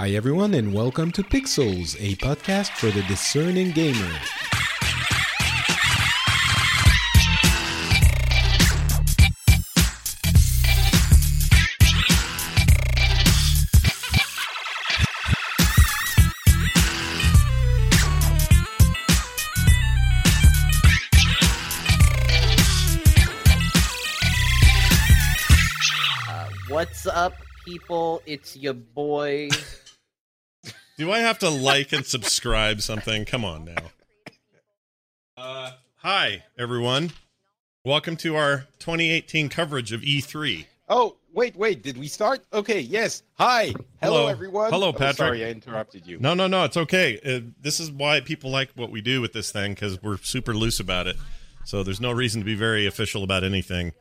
Hi, everyone, and welcome to Pixels, a podcast for the discerning gamer. Uh, what's up, people? It's your boy. Do I have to like and subscribe something? Come on now. Uh, hi, everyone. Welcome to our 2018 coverage of E E3. Oh, wait, wait. Did we start? Okay, yes. Hi. Hello, Hello. everyone. Hello, Oh, Patrick. sorry, I interrupted you. No, no, no. It's okay. Uh, this is why people like what we do with this thing because we're super loose about it. So there's no reason to be very official about anything.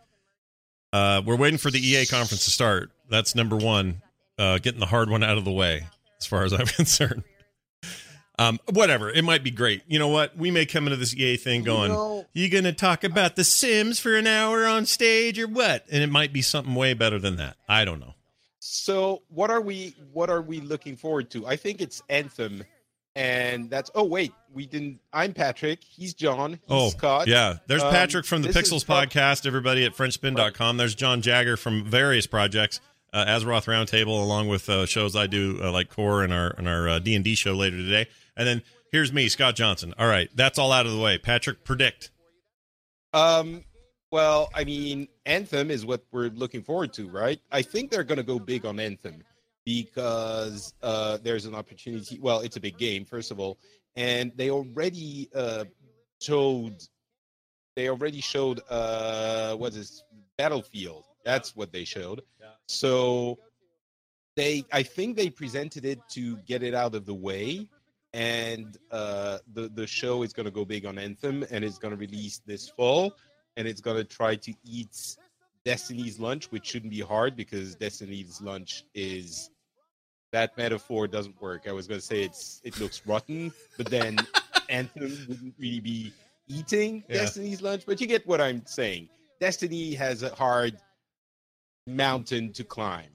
Uh, we're waiting for the EA conference to start. That's number one. Uh, getting the hard one out of the way, as far as I'm concerned. Um, whatever. It might be great. You know what? We may come into this EA thing going, know- you going to talk about The Sims for an hour on stage or what? And it might be something way better than that. I don't know. So, what are we what are we looking forward to? I think it's Anthem and that's Oh, wait. We didn't I'm Patrick. He's Jon. He's Oh, Scott. yeah. There's Um, Patrick from the this is Pixels podcast, everybody at FrenchSpin.com. There's Jon Jagger from various projects, uh, Azeroth Roundtable, along with uh, shows I do uh, like Core and our, and our uh, D&D show later today. And then here's me, Scott Johnson. All right, that's all out of the way. Patrick, predict. Um well, I mean, Anthem is what we're looking forward to, right? I think they're going to go big on Anthem because uh, there's an opportunity. Well, it's a big game, first of all, and they already uh, showed. They already showed. Uh, what is Battlefield? That's what they showed. So they, I think they presented it to get it out of the way, and uh, the the show is going to go big on Anthem, and it's going to release this fall and it's gonna try to eat Destiny's lunch, which shouldn't be hard because Destiny's lunch is that metaphor doesn't work. I was gonna say it's it looks rotten, but then Anthem wouldn't really be eating Yeah. Destiny's lunch, but you get what I'm saying. Destiny has a hard mountain to climb.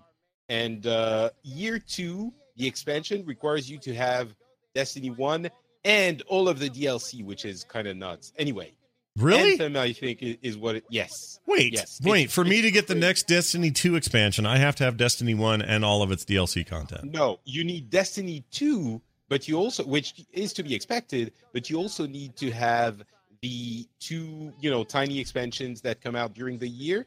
And uh year two, the expansion requires you to have Destiny 1 and all of the DLC, which is kind of nuts. Anyway, Really? Anthem, I think, is what it. Yes. Wait, Yes. wait. It's- For me to get the next Destiny 2 expansion, I have to have Destiny 1 and all of its DLC content. No, you need Destiny 2, but you also, which is to be expected, but you also need to have the two, you know, tiny expansions that come out during the year,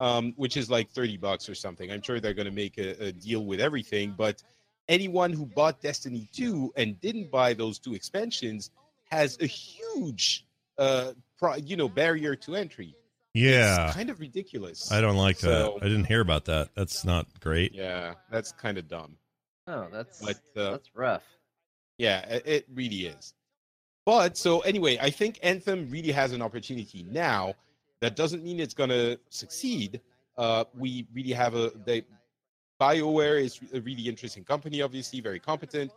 um, which is like 30 bucks or something. I'm sure they're going to make a, a deal with everything, but anyone who bought Destiny 2 and didn't buy those two expansions has a huge, uh, pro, you know, barrier to entry. Yeah. It's kind of ridiculous. I don't like that. I didn't hear about that. That's not great. Yeah, that's kind of dumb. Oh, that's But uh, that's rough. Yeah, it, it really is. But so anyway, I think Anthem really has an opportunity now. That doesn't mean it's gonna succeed. Uh, we really have a they BioWare is a really interesting company, obviously very competent,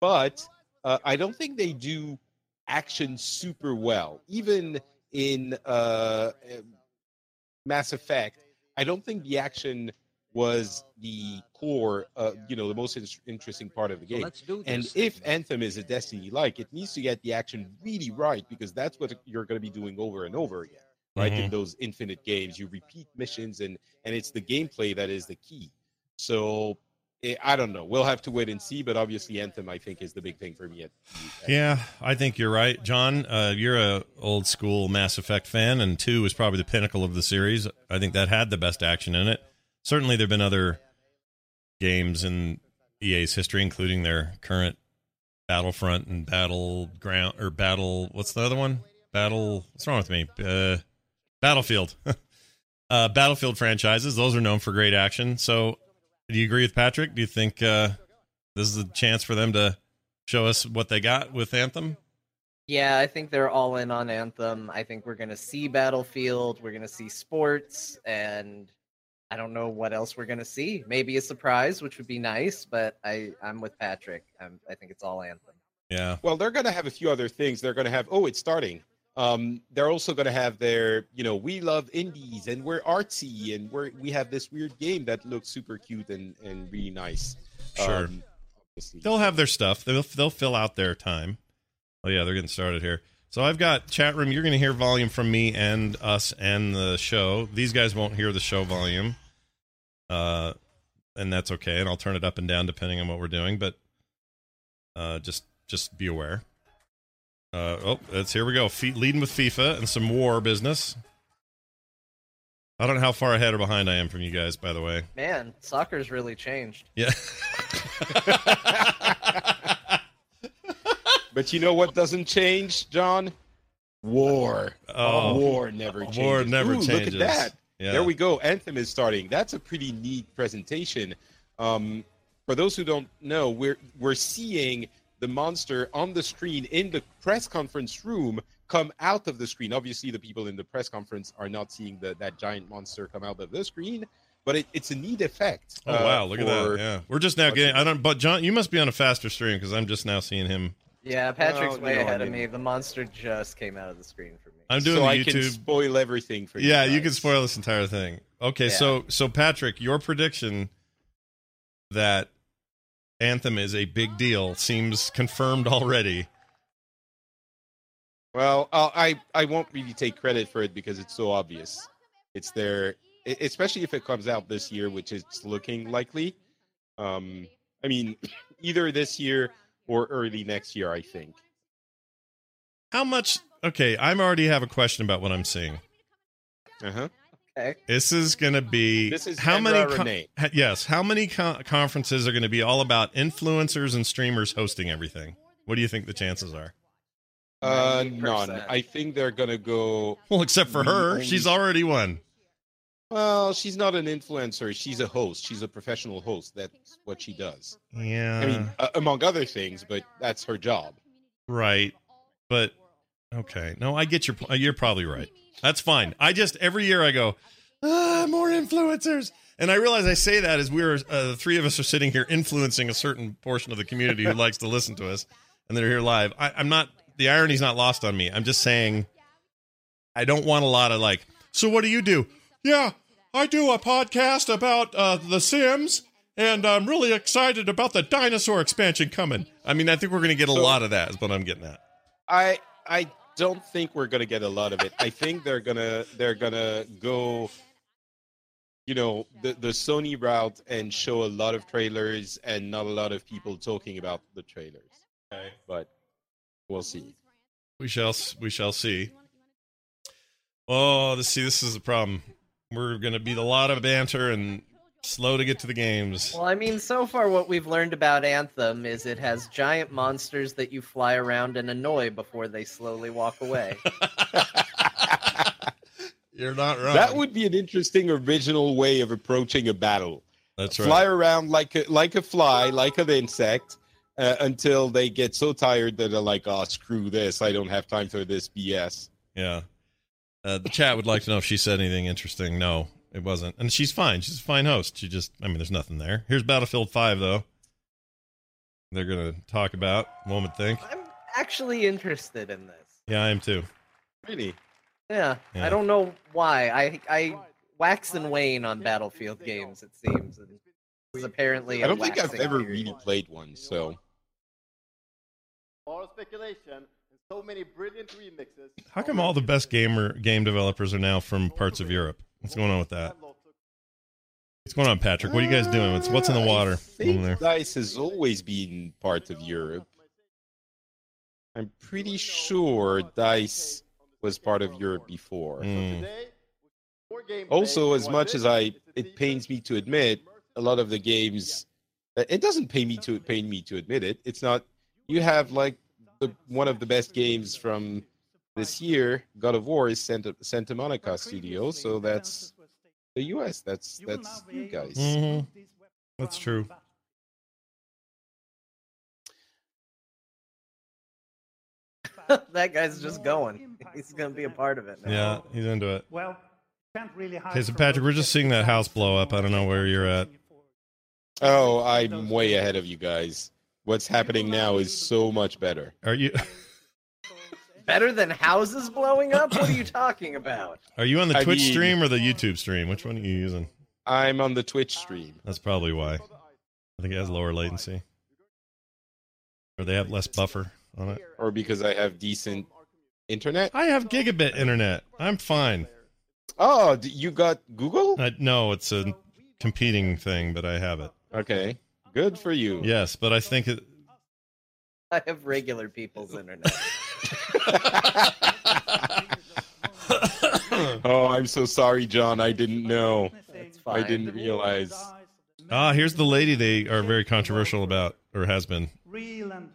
but uh, I don't think they do action super well. Even in uh, Mass Effect, I don't think the action was the core, uh, you know, the most in- interesting part of the game. And if Anthem is a Destiny like, it needs to get the action really right because that's what you're going to be doing over and over again, right? In those infinite games, you repeat missions, and and it's the gameplay that is the key. So eh, I don't know. We'll have to wait and see, but obviously Anthem, I think, is the big thing for me. At, at- Yeah, I think you're right, Jon. Uh, you're a old school Mass Effect fan, and two is probably the pinnacle of the series. I think that had the best action in it. Certainly, there've been other games in EA's history, including their current Battlefront and Battleground or Battle. What's the other one? Battle. What's wrong with me? Uh, Battlefield. uh, Battlefield franchises. Those are known for great action. So Do you agree with Patrick? Do you think uh, this is a chance for them to show us what they got with Anthem? Yeah, I think they're all in on Anthem. I think we're gonna see Battlefield, we're gonna see sports, and I don't know what else we're gonna see. Maybe a surprise, which would be nice, but I I'm with Patrick. I'm, I think it's all Anthem. Yeah. Well, they're going to have a few other things. They're going to have. Oh, it's starting. Um, they're also going to have their. You know, we love indies and we're artsy and we're we have this weird game that looks super cute and and really nice. Sure. Um. They'll have their stuff. They'll they'll fill out their time. Oh yeah, they're getting started here. So I've got chat room. You're going to hear volume from me and us and the show. These guys won't hear the show volume, uh, and that's okay. And I'll turn it up and down depending on what we're doing. But uh, just just be aware. Uh, oh, that's here we go. Fe- leading with FIFA and some war business. I don't know how far ahead or behind I am from you guys, by the way. Man, soccer's really changed. Yeah. But you know what doesn't change, Jon? War. Oh. war never changes. War never Ooh, changes. Look at that. Yeah. There we go. Anthem is starting. That's a pretty neat presentation. Um, for those who don't know, we're we're seeing the monster on the screen in the press conference room come out of the screen. Obviously, the people in the press conference are not seeing the, that giant monster come out of the screen, but it, it's a neat effect. Oh uh, wow, look at that. Yeah. We're just now getting I don't but Jon, you must be on a faster stream because I'm just now seeing him. Yeah, Patrick's Well, way no, I ahead of me. The monster just came out of the screen for me. I'm doing so the I can YouTube. spoil everything for you. yeah, you can spoil this entire thing. Okay, so so Patrick, your prediction that Anthem is a big deal seems confirmed already. Well, uh, I I won't really take credit for it because it's so obvious. It's there, especially if it comes out this year, which is looking likely. Um, I mean, either this year or early next year, I think. How much Okay, I'm already have a question about what I'm seeing. Uh huh. Okay. This is going to be This is how Kendra many co- Renee. yes, how many co- conferences are going to be all about influencers and streamers hosting everything? What do you think the chances are? Uh, none. I think they're gonna go. Well, except for her, only- she's already won. Well, she's not an influencer. She's a host. She's a professional host. That's what she does. Yeah. I mean, uh, among other things, but that's her job. Right. But okay. No, I get your po- you're probably right. That's fine. I just every year I go, ah, more influencers. And I realize I say that as we're uh, the three of us are sitting here influencing a certain portion of the community who likes to listen to us and they're here live. I, I'm not the irony's not lost on me. I'm just saying I don't want a lot of like, so what do you do? Yeah, I do a podcast about uh, the Sims and I'm really excited about the dinosaur expansion coming. I mean, I think we're going to get a So- lot of that is what I'm getting at. I I don't think we're gonna get a lot of it. I think they're gonna they're gonna go, you know, the the Sony route and show a lot of trailers and not a lot of people talking about the trailers. Okay. But we'll see. We shall we shall see. Oh, this see this is the problem. We're going to be a lot of banter and slow to get to the games. Well, I mean, so far what we've learned about Anthem is it has giant monsters that you fly around and annoy before they slowly walk away. You're not wrong. That would be an interesting original way of approaching a battle. That's right. Fly around like a like a fly, like an insect, uh, until they get so tired that they're like, "Oh, screw this! I don't have time for this BS." Yeah. Uh, the chat would like to know if she said anything interesting. No, it wasn't. And she's fine. She's a fine host. She just, I mean, there's nothing there. Here's Battlefield 5, though. They're going to talk about, one would think. I'm actually interested in this. Yeah, I am too. Really? Yeah, Yeah. I don't know why. I I wax and wane on Battlefield games. It seems. And this is apparently. I don't think I've ever period. really played one, so All speculation so many brilliant remixes. How come all the best gamer game developers are now from parts of Europe? What's going on with that? What's going on, Patrick? What are you guys doing? What's, what's in the Uh, water over there? Dice has always been part of Europe. I'm pretty sure Dice was part of Europe before. Mm. Also, as much as I, it pains me to admit, a lot of the games, uh, it doesn't pain me to pain me to admit it. It's not. You have like the one of the best games from this year, God of War, is Santa Santa Monica Studio, so that's the U.S. That's that's you guys. Mhm. That's true. that guy's just going. He's gonna be a part of it now. Yeah, he's into it. Well, can't really hide Okay, so Patrick, we're just seeing that house blow up. I don't know where you're at. Oh, I'm way ahead of you guys. What's happening now is so much better. Are you Better than houses blowing up? What are you talking about? are you on the I Twitch mean- stream or the YouTube stream? Which one are you using? I'm on the Twitch stream. That's probably why. I think it has lower latency. Or they have less buffer on it. or because I have decent internet. I have gigabit internet. I'm fine. Oh, you got Google? I, no, it's a competing thing, but I have it. Okay, good for you. Yes, but I think it. I have regular people's internet. oh, I'm so sorry, Jon. I didn't know. I didn't realize. Ah, here's the lady they are very controversial about, or has been. real and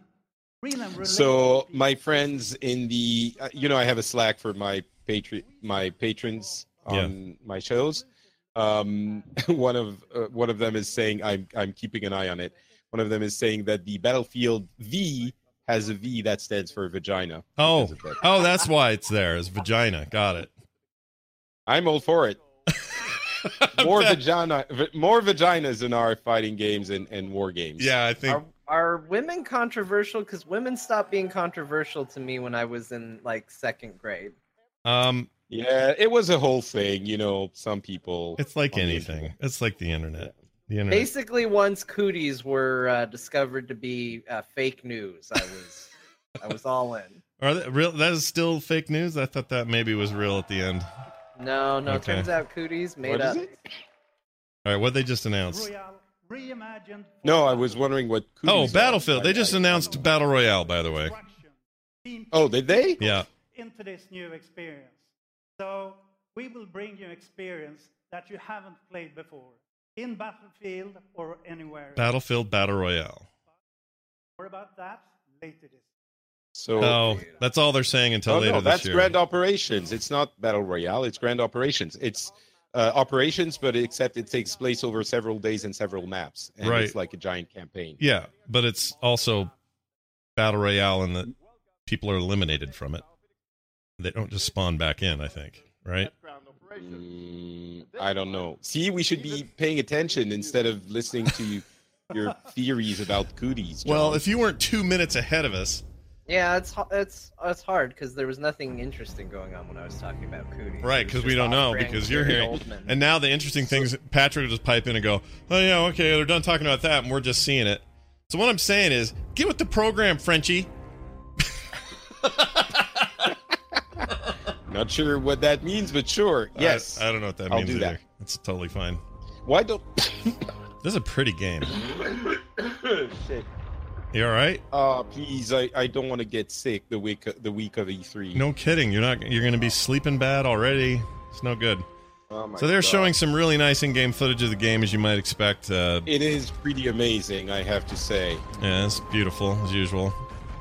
real and So my friends in the, uh, you know, I have a Slack for my patron, my patrons on my shows. Um, one of uh, one of them is saying I'm I'm keeping an eye on it. One of them is saying that the Battlefield V has a V that stands for vagina. Oh, that. oh, that's why it's there. It's vagina. Got it. I'm all for it. More vagina, v- more vaginas in our fighting games and, and war games. Yeah, I think. Are, are women controversial? Because women stopped being controversial to me when I was in like second grade. Um, yeah, it was a whole thing. You know, some people. it's like anything. It's like the internet. The internet. Basically, once cooties were uh, discovered to be uh, fake news, I was I was all in. Are they, real? That is still fake news. I thought that maybe was real at the end. No, no. Okay. Turns out cooties made What is up. it? All right, what they just announced? Royale No, I was wondering what. Oh, cooties are. Battlefield. They just announced Battle Royale, by the way. Oh, did they? Yeah. into this new experience. So we will bring you experience that you haven't played before in Battlefield or anywhere. Battlefield Battle Royale. More about that later this. So. Oh, that's all they're saying until Oh, later no, this that's year. Grand Operations. It's not Battle Royale. It's Grand Operations. It's uh, operations, but except it takes place over several days and several maps, and Right. it's like a giant campaign. Yeah, but it's also Battle Royale and that people are eliminated from it. They don't just spawn back in, I think. Right? Ground. Mm, I don't know. See, we should be paying attention instead of listening to your theories about cooties. Jon. Well, if you weren't two minutes ahead of us, Yeah, it's it's it's hard because there was nothing interesting going on when I was talking about cooties. right? Because we don't know because you're Gary hearing. Oldman. And now the interesting things, Patrick will just pipe in and go, "Oh yeah, okay, they're done talking about that, and we're just seeing it." So what I'm saying is, get with the program, Frenchie. not sure what that means, but sure. Yes. I, I don't know what that I'll means do either. that. That's totally fine. Why don't? This is a pretty game. Shit. You all right? Uh, please, I, I don't want to get sick the week the week of E3. No kidding. You're not. You're going to be sleeping bad already. It's no good. Oh my So they're God. showing some really nice in-game footage of the game, as you might expect. Uh, It is pretty amazing, I have to say. yeah, it's beautiful as usual.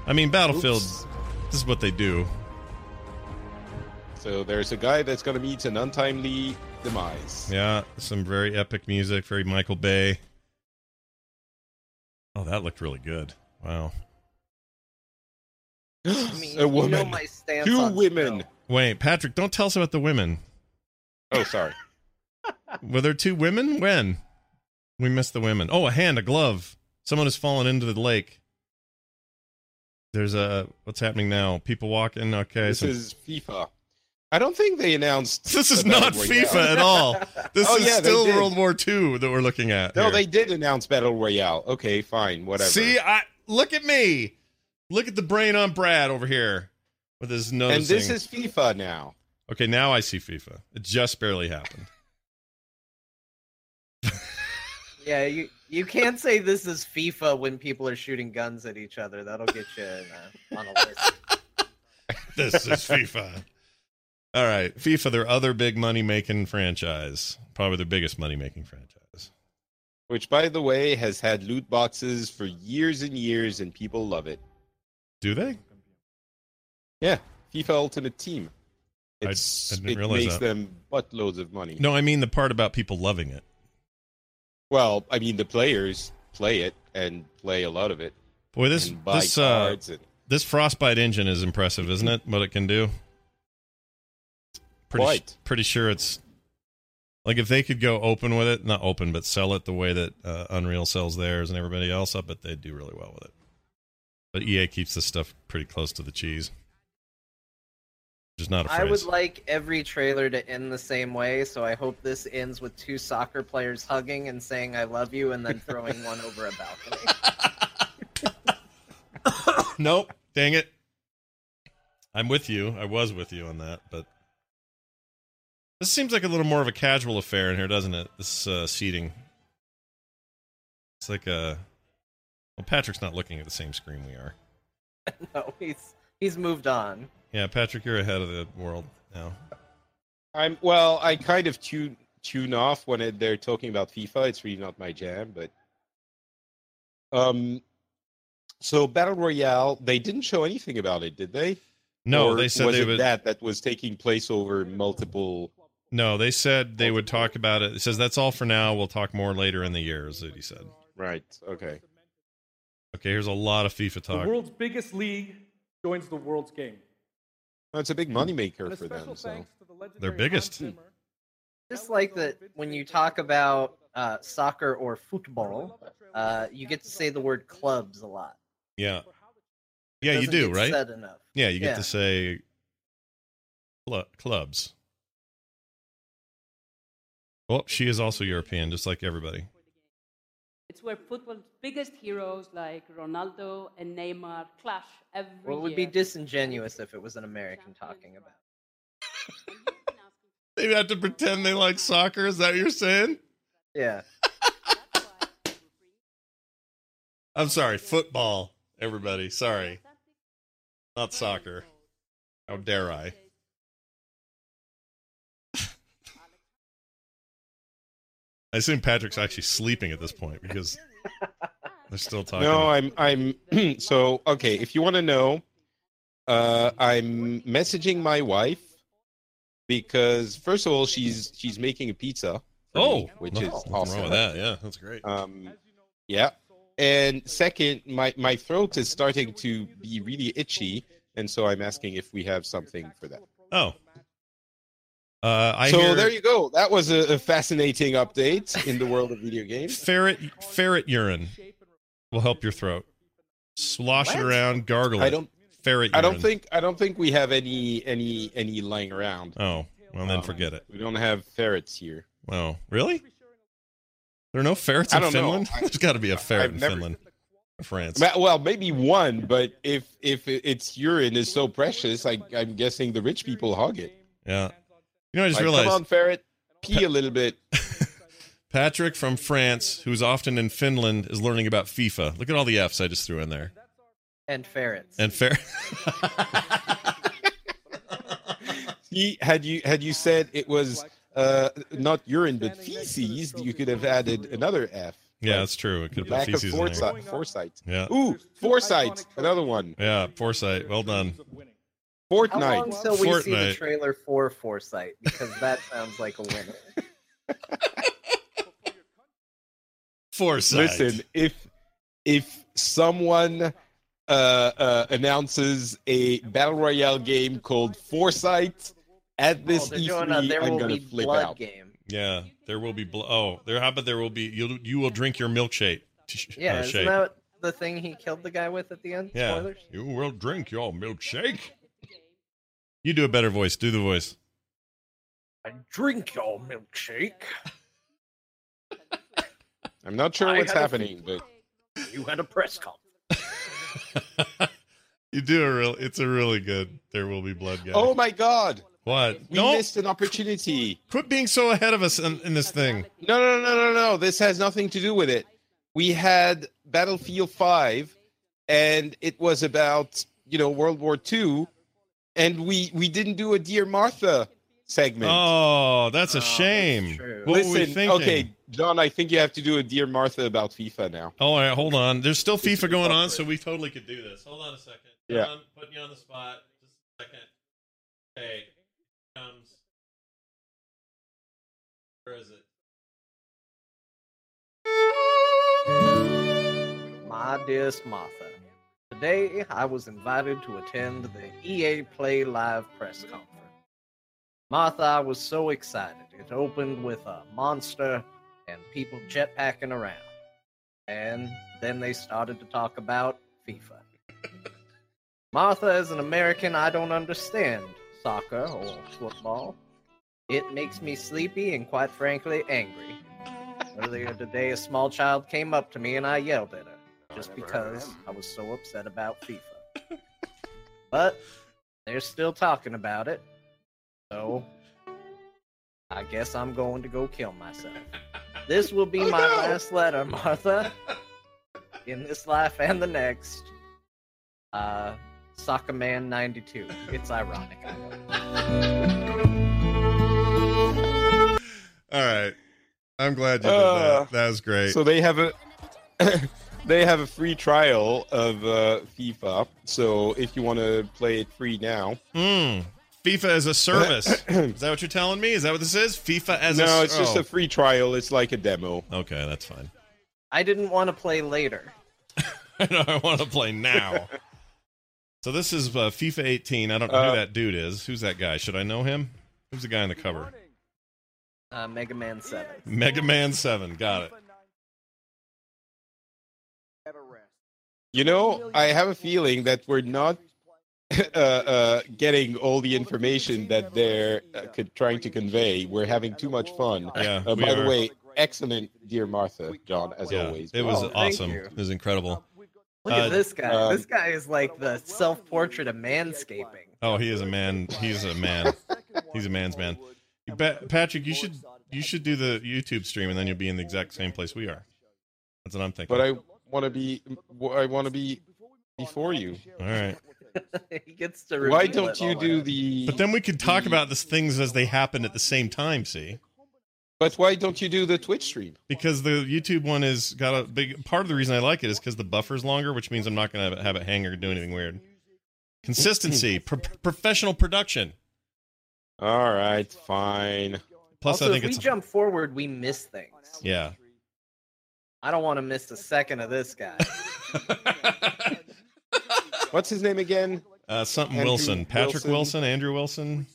I mean, Battlefield. Oops. This is what they do. So there's a guy that's going to meet an untimely demise. Yeah, some very epic music, very Michael Bay. Oh, that looked really good. Wow. I mean, a you woman. know my Two women. snow. Wait, Patrick, don't tell us about the women. Oh, sorry. Were there two women? When? We missed the women. Oh, a hand, a glove. Someone has fallen into the lake. There's a. What's happening now? People walking. Okay. this so- is FIFA. I don't think they announced. This is not FIFA at all. This Oh, is yeah, still. World War II that we're looking at. No, here. they did announce Battle Royale. Okay, fine, whatever. See, I look at me. Look at the brain on Brad over here with his nose. and this is FIFA now. okay. Now I see FIFA. It just barely happened. Yeah, you you can't say this is FIFA when people are shooting guns at each other. That'll get you in a, on a list. This is FIFA. All right, FIFA, their other big money making franchise, probably their biggest money making franchise. Which, by the way, has had loot boxes for years and years, and people love it. Do they? Yeah, FIFA Ultimate Team. I- It's, I didn't it realize makes that. them buttloads of money. No, I mean the part about people loving it. Well, I mean, the players play it and play a lot of it. Boy, this this uh, and this frostbite engine is impressive, isn't it? What it can do. Pretty Quite. pretty sure it's like if they could go open with it, not open, but sell it the way that uh, Unreal sells theirs and everybody else, I bet they'd do really well with it. But EA keeps this stuff pretty close to the cheese. Just not a I would like every trailer to end the same way, so I hope this ends with two soccer players hugging and saying "I love you" and then throwing one over a balcony. nope. Dang it. I'm with you. I was with you on that, but this seems like a little more of a casual affair in here, doesn't it? This uh, seating. It's like a. Well, Patrick's not looking at the same screen we are. no, he's he's moved on. Yeah, Patrick, you're ahead of the world now. I'm well. I kind of tune tune off when it, they're talking about FIFA. It's really not my jam, but um. So battle royale, they didn't show anything about it, did they? No, Or they said was they it would. that that was taking place over multiple. No, they said they would talk about it. It says that's all for now. We'll talk more later in the year, is what he said. Right. Okay. Okay, here's a lot of FIFA The talk. world's biggest league joins the world's game. Well, it's a big moneymaker for them. So thanks to the Their biggest. Zimmer. Just like that, when you talk about uh, soccer or football, uh, you get to say the word clubs a lot. Yeah. Yeah, you do, right? Said enough. Yeah, you get Yeah. to say cl- clubs. Well, she is also European, just like everybody. It's where football's biggest heroes like Ronaldo and Neymar clash every Well, it would be year. disingenuous if it was an American talking about. They have to pretend they like soccer. Is that what you're saying? Yeah. I'm sorry, football. Everybody, sorry, not soccer. How dare I? I assume Patrick's actually sleeping at this point because they're still talking. no, I'm I'm so okay. If you want to know, uh, I'm messaging my wife because first of all, she's she's making a pizza. oh, me, which no- is awesome. wrong with that. Yeah, that's great. Um, yeah. And second, my my throat is starting to be really itchy, and so I'm asking if we have something for that. Oh, uh, I so hear there you go. That was a, a fascinating update in the world of video games. ferret ferret urine will help your throat. Slosh it What? around, gargle it. I don't. ferret. Urine. I don't think. I don't think we have any any any lying around. Oh, well then Um, forget it. We don't have ferrets here. Wow, really? There are no ferrets in. Finland. I- There's got to be a ferret I've in never- Finland, France. Well, maybe one, but if if its urine is so precious, I, I'm guessing the rich people hog it. Yeah. You know, I just Like, realized come on, ferret, pee a little bit. Patrick from France, who's often in Finland, is learning about FIFA. Look at all the Fs I just threw in there. And ferrets. And fair. He had you had you said it was uh, not urine but feces, you could have added another F. yeah, that's true. It could have Lack of feces in there. foresight. foresight. Yeah. Ooh, foresight. Another one. Yeah, foresight. Well done. How long Fortnite. till we see the trailer for Foresight? Because that sounds like a winner. Foresight. Listen, if if someone uh, uh, announces a battle royale game called Foresight at Oh, this they're doing a E3, There I'm gonna flip Blood out. game. Yeah, there will be. Bl- oh, there. How about there will be? You you will drink your milkshake. Yeah, uh, isn't that the thing he killed the guy with at the end? Yeah. Spoilers? You will drink your milkshake. You do a better voice. Do the voice. I drink your milkshake. I'm not sure I what's had a happening, but You had a press conference. you do a real. It's a really good. There will be blood guy. oh my god, what? we no, missed an opportunity. quit being so ahead of us in, in this thing. No, no, no, no, no. This has nothing to do with it. We had Battlefield 5 and it was about, you know, World War II and we we didn't do a Dear Martha segment. Oh, that's a Oh, that's shame. true. What were we thinking? okay, Jon, I think you have to do a Dear Martha about FIFA now. Oh, all right, hold on. There's still FIFA going on, so we totally could do this. Hold on a second. Yeah. Jon, putting you on the spot. Just a second. Okay. Comes. Where is it? My dearest Martha, today I was invited to attend the EA Play Live press conference. Martha, I was so excited. It opened with a monster and people jetpacking around. And then they started to talk about FIFA. Martha, as an American, I don't understand soccer or football. It makes me sleepy and, quite frankly, angry. Earlier today, a small child came up to me and I yelled at her just because I was so upset about FIFA. But they're still talking about it, so I guess I'm going to go kill myself. This will be my last letter, Martha, in this life and the next. Uh, Soccer Man 92. It's ironic, All right. I'm glad you did Uh, that. That was great. So they have a they have a free trial of uh, FIFA. So if you want to play it free now, Hmm. FIFA as a service. is that what you're telling me? Is that what this is? FIFA as a no, s- it's just oh. a free trial. It's like a demo. Okay, that's fine. I didn't want to play later. I I want to play now. so this is uh, FIFA 18. I don't know Uh, who that dude is. Who's that guy? Should I know him? Who's the guy in the cover? Uh, Mega Man 7. Mega Man 7. Got it. You know, I have a feeling that we're not uh, uh, getting all the information that they're uh, co- trying to convey. We're having too much fun. Yeah. Uh, we by the way, excellent, dear Martha, Jon, as yeah, always. it was Oh, awesome. It was incredible. Look Uh, at this guy. um, this guy is like the self portrait of manscaping. Oh, he is a man. He's a man. He's a man's man. Pa- Patrick, you should you should do the YouTube stream, and then you'll be in the exact same place we are. That's what I'm thinking. But I want to be. I want to be before you. All right. he gets to. Why don't it you do the? But then we could talk about these things as they happen at the same time. See, But why don't you do the Twitch stream? because the YouTube one is got a big part of the reason I like it is because the buffer's longer, which means I'm not going to have it hang or do anything weird. Consistency, pro- professional production. All right, fine. Plus, also, I think if it's we jump forward, we miss things. yeah. I don't want to miss a second of this guy. What's his name again? Uh, something Andrew Wilson, Patrick Wilson. Wilson, Andrew Wilson.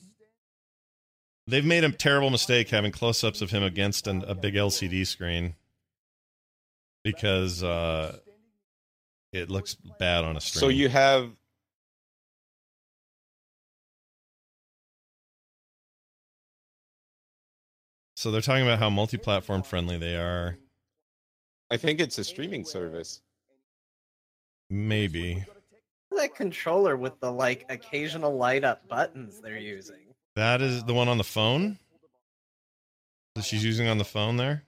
They've made a terrible mistake having close-ups of him against an, a big LCD screen because uh, it looks bad on a stream. So you have. So they're talking about how multi-platform friendly they are. I think it's a streaming service. Maybe that controller with the like occasional light up buttons they're using. that is the one on the phone that she's using on the phone there.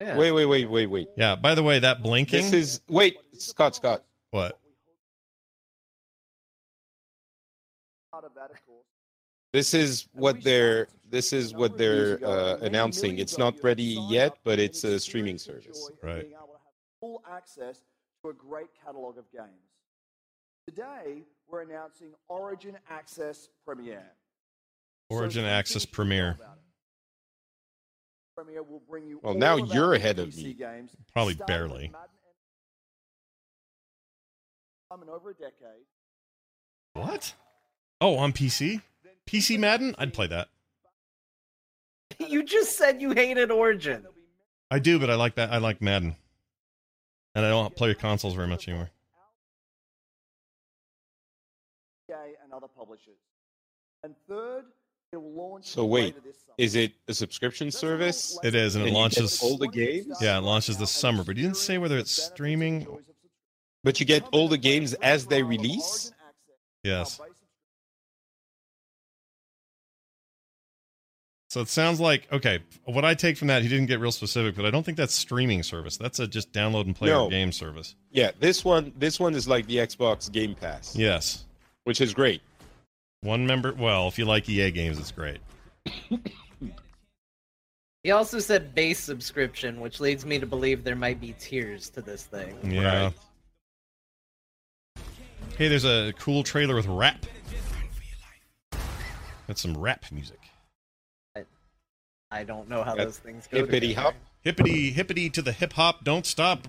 Yeah. Wait, wait, wait, wait, wait. Yeah. By the way, that blinking. This is wait, Scott, Scott. what? This is what they're. This is what they're uh, announcing. It's not ready yet, but it's a streaming service. Right. Being able to have full access to a great catalog of games. Today, we're announcing Origin Access Premier. Origin So Access something you should know Premier. Premier will bring you Well, all now of you're new ahead of me. Games, Probably barely. Madden and- in over a decade. What? Oh, on PC? PC Madden? I'd play that. You just said you hated Origin. I do, but I like that. I like Madden, and I don't play consoles very much anymore. And other publishers. And third, it will launch So wait, later this summer. is it a subscription service? It is, and it And launches. all the games. Yeah, it launches this summer, but you didn't say whether it's streaming. But you get all the games as they release. Yes. So it sounds like okay. What I take from that, he didn't get real specific, but I don't think that's streaming service. That's a just download and play No. game service. Yeah, this one. This one is like the Xbox Game Pass, Yes, which is great. one member. Well, if you like EA games, it's great. He also said base subscription, which leads me to believe there might be tiers to this thing. Yeah. Right. Hey, there's a cool trailer with rap. That's some rap music. I don't know how those things go. Hippity together. hop. hippity hippity to the hip hop, don't stop.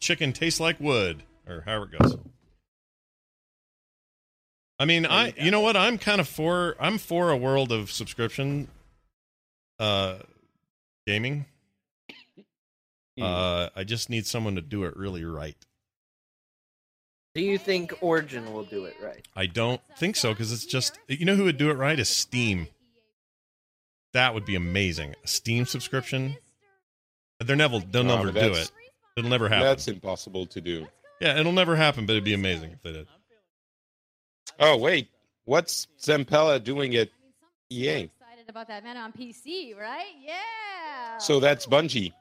Chicken tastes like wood, or however it goes. I mean, I you know what? I'm kind of for I'm for a world of subscription uh gaming. Uh I just need someone to do it really right. Do you think Origin will do it right? I don't think so because it's just you know who would do it right is Steam. That would be amazing. A Steam subscription. They're never they'll No, never but do it. It'll never happen. That's impossible to do. Yeah, it'll never happen, but it'd be amazing if they did. Oh wait, what's Zampella doing at EA? Excited about that man on PC, right? Yeah. So that's Bungie.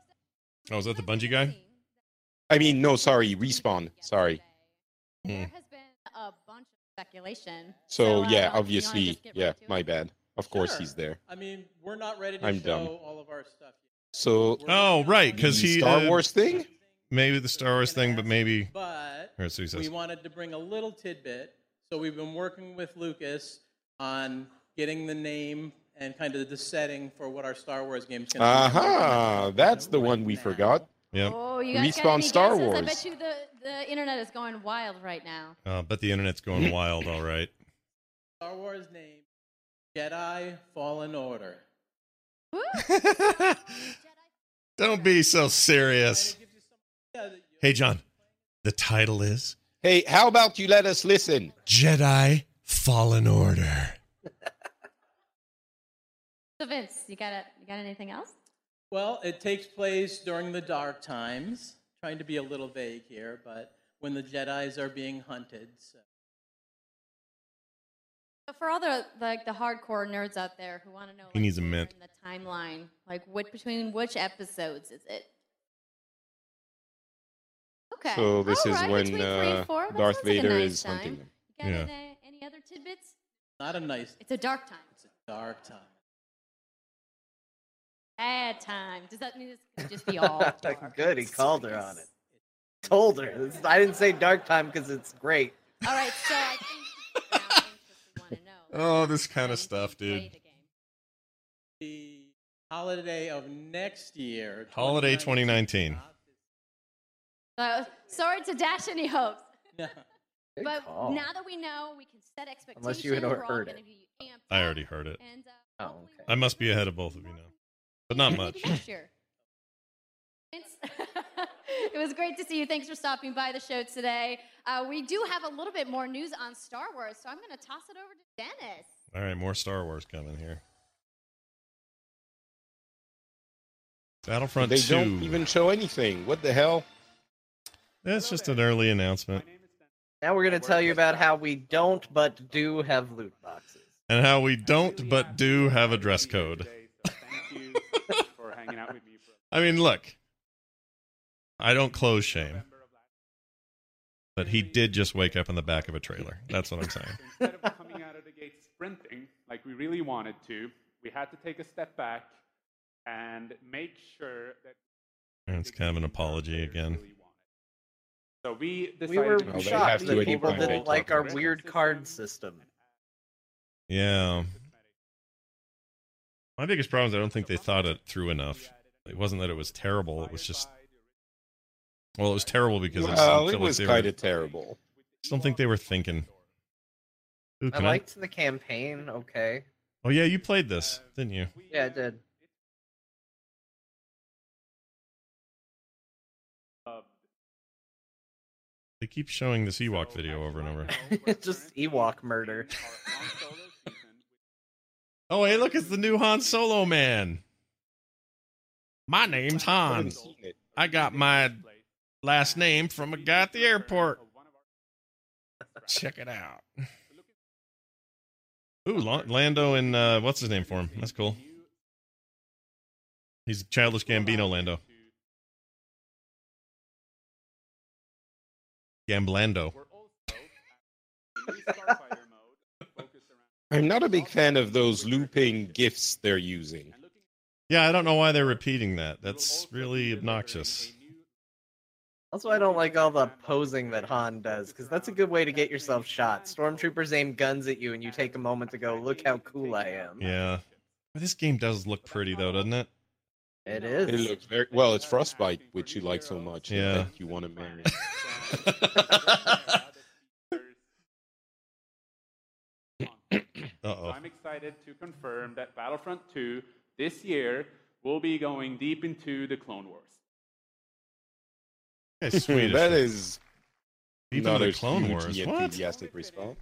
Oh, is that the Bungie guy? I mean, no, sorry, Respawn. Sorry. There has been a bunch of speculation. So uh, yeah, do obviously, yeah, right to it? my bad. Of course Sure. he's there. I mean, we're not ready to I'm show dumb. all of our stuff yet. So Oh, right, because he Star uh, Wars thing. maybe the Star Wars thing, but maybe But That's what he says. we wanted to bring a little tidbit. So we've been working with Lucas on getting the name and kind of the setting for what our Star Wars game's going to be. Aha, that's the one we forgot. Yep. Oh, you guys got Respawn any Star guesses? I bet you the, the internet is going wild right now. Uh, but the internet's going wild, all right. Star Wars name Jedi Fallen Order. Don't be so serious. Hey, Jon, the title is Hey, how about you let us listen? Jedi Fallen Order. So Vince, you got a, you got anything else? Well, it takes place during the dark times. Trying to be a little vague here, but when the Jedi's are being hunted. So. But for all the like the hardcore nerds out there who want to know, He like, needs a where mint. the timeline, like what between which episodes is it? Okay. So this All is right, when between three and uh, Darth sounds like Vader nice is time. hunting them. You got Yeah. any, any other tidbits? Not a nice. It's a dark time. It's a dark time. Bad time. Does that mean this could just be all dark? Good, he called her on it. Told her. I didn't say dark time because it's great. All right, so I think now Vince want to know. Oh, this kind of stuff, dude. the holiday of next year. Holiday 2019. Uh, sorry to dash any hopes. Yeah. Good But call. now that we know, we can set expectations. Unless you had We're heard it. I already heard it. And, uh, Oh, okay. I must be ahead of both of you now, but not much. next year. Vince, it was great to see you. Thanks for stopping by the show today. Uh, we do have a little bit more news on Star Wars, so I'm going to toss it over to Dennis. All right, more Star Wars coming here. Battlefront They 2. don't even show anything. What the hell? That's just an early announcement. Now we're going to tell you about how we don't but do have loot boxes. And how we don't but do have a dress code. Thank you for hanging out with me. I mean, look. I don't close shame. But he did just wake up in the back of a trailer. That's what I'm saying. Instead of coming out of the gate sprinting like we really wanted to, we had to take a step back and make sure that And it's kind of an apology again. So we decided We were to Well, shocked that people didn't like our weird card system. Yeah. My biggest problem is I don't think they thought it through enough. It wasn't that it was terrible. It was just. Well, it was terrible because it's, I Well, it was they kind of terrible. I don't think they were thinking. Ooh, I can I- liked the campaign, okay. Oh yeah, you played this, didn't you? Yeah, I did. They keep showing this Ewok video over and over. It's just Ewok murder. Oh, hey, look, it's the new Han Solo man. My name's Han. haven't seen it. I got my last name from a guy at the airport. Check it out. Ooh, Lando and uh, what's his name for him? That's cool. He's childish Gambino Lando. Gamblando. I'm not a big fan of those looping gifs they're using. Yeah, I don't know why they're repeating that. That's really obnoxious. Also, I don't like all the posing that Han does, because that's a good way to get yourself shot. Stormtroopers aim guns at you, and you take a moment to go, look how cool I am. Yeah. But this game does look pretty, though, doesn't it? It is. It looks very well. It's Frostbite, which you like so much. Yeah. that you want to marry. So Uh-oh. I'm excited to confirm that Battlefront 2 this year will be going deep into the Clone Wars. It's Swedish. that is Even not the a Clone hugely Wars. What? enthusiastic response.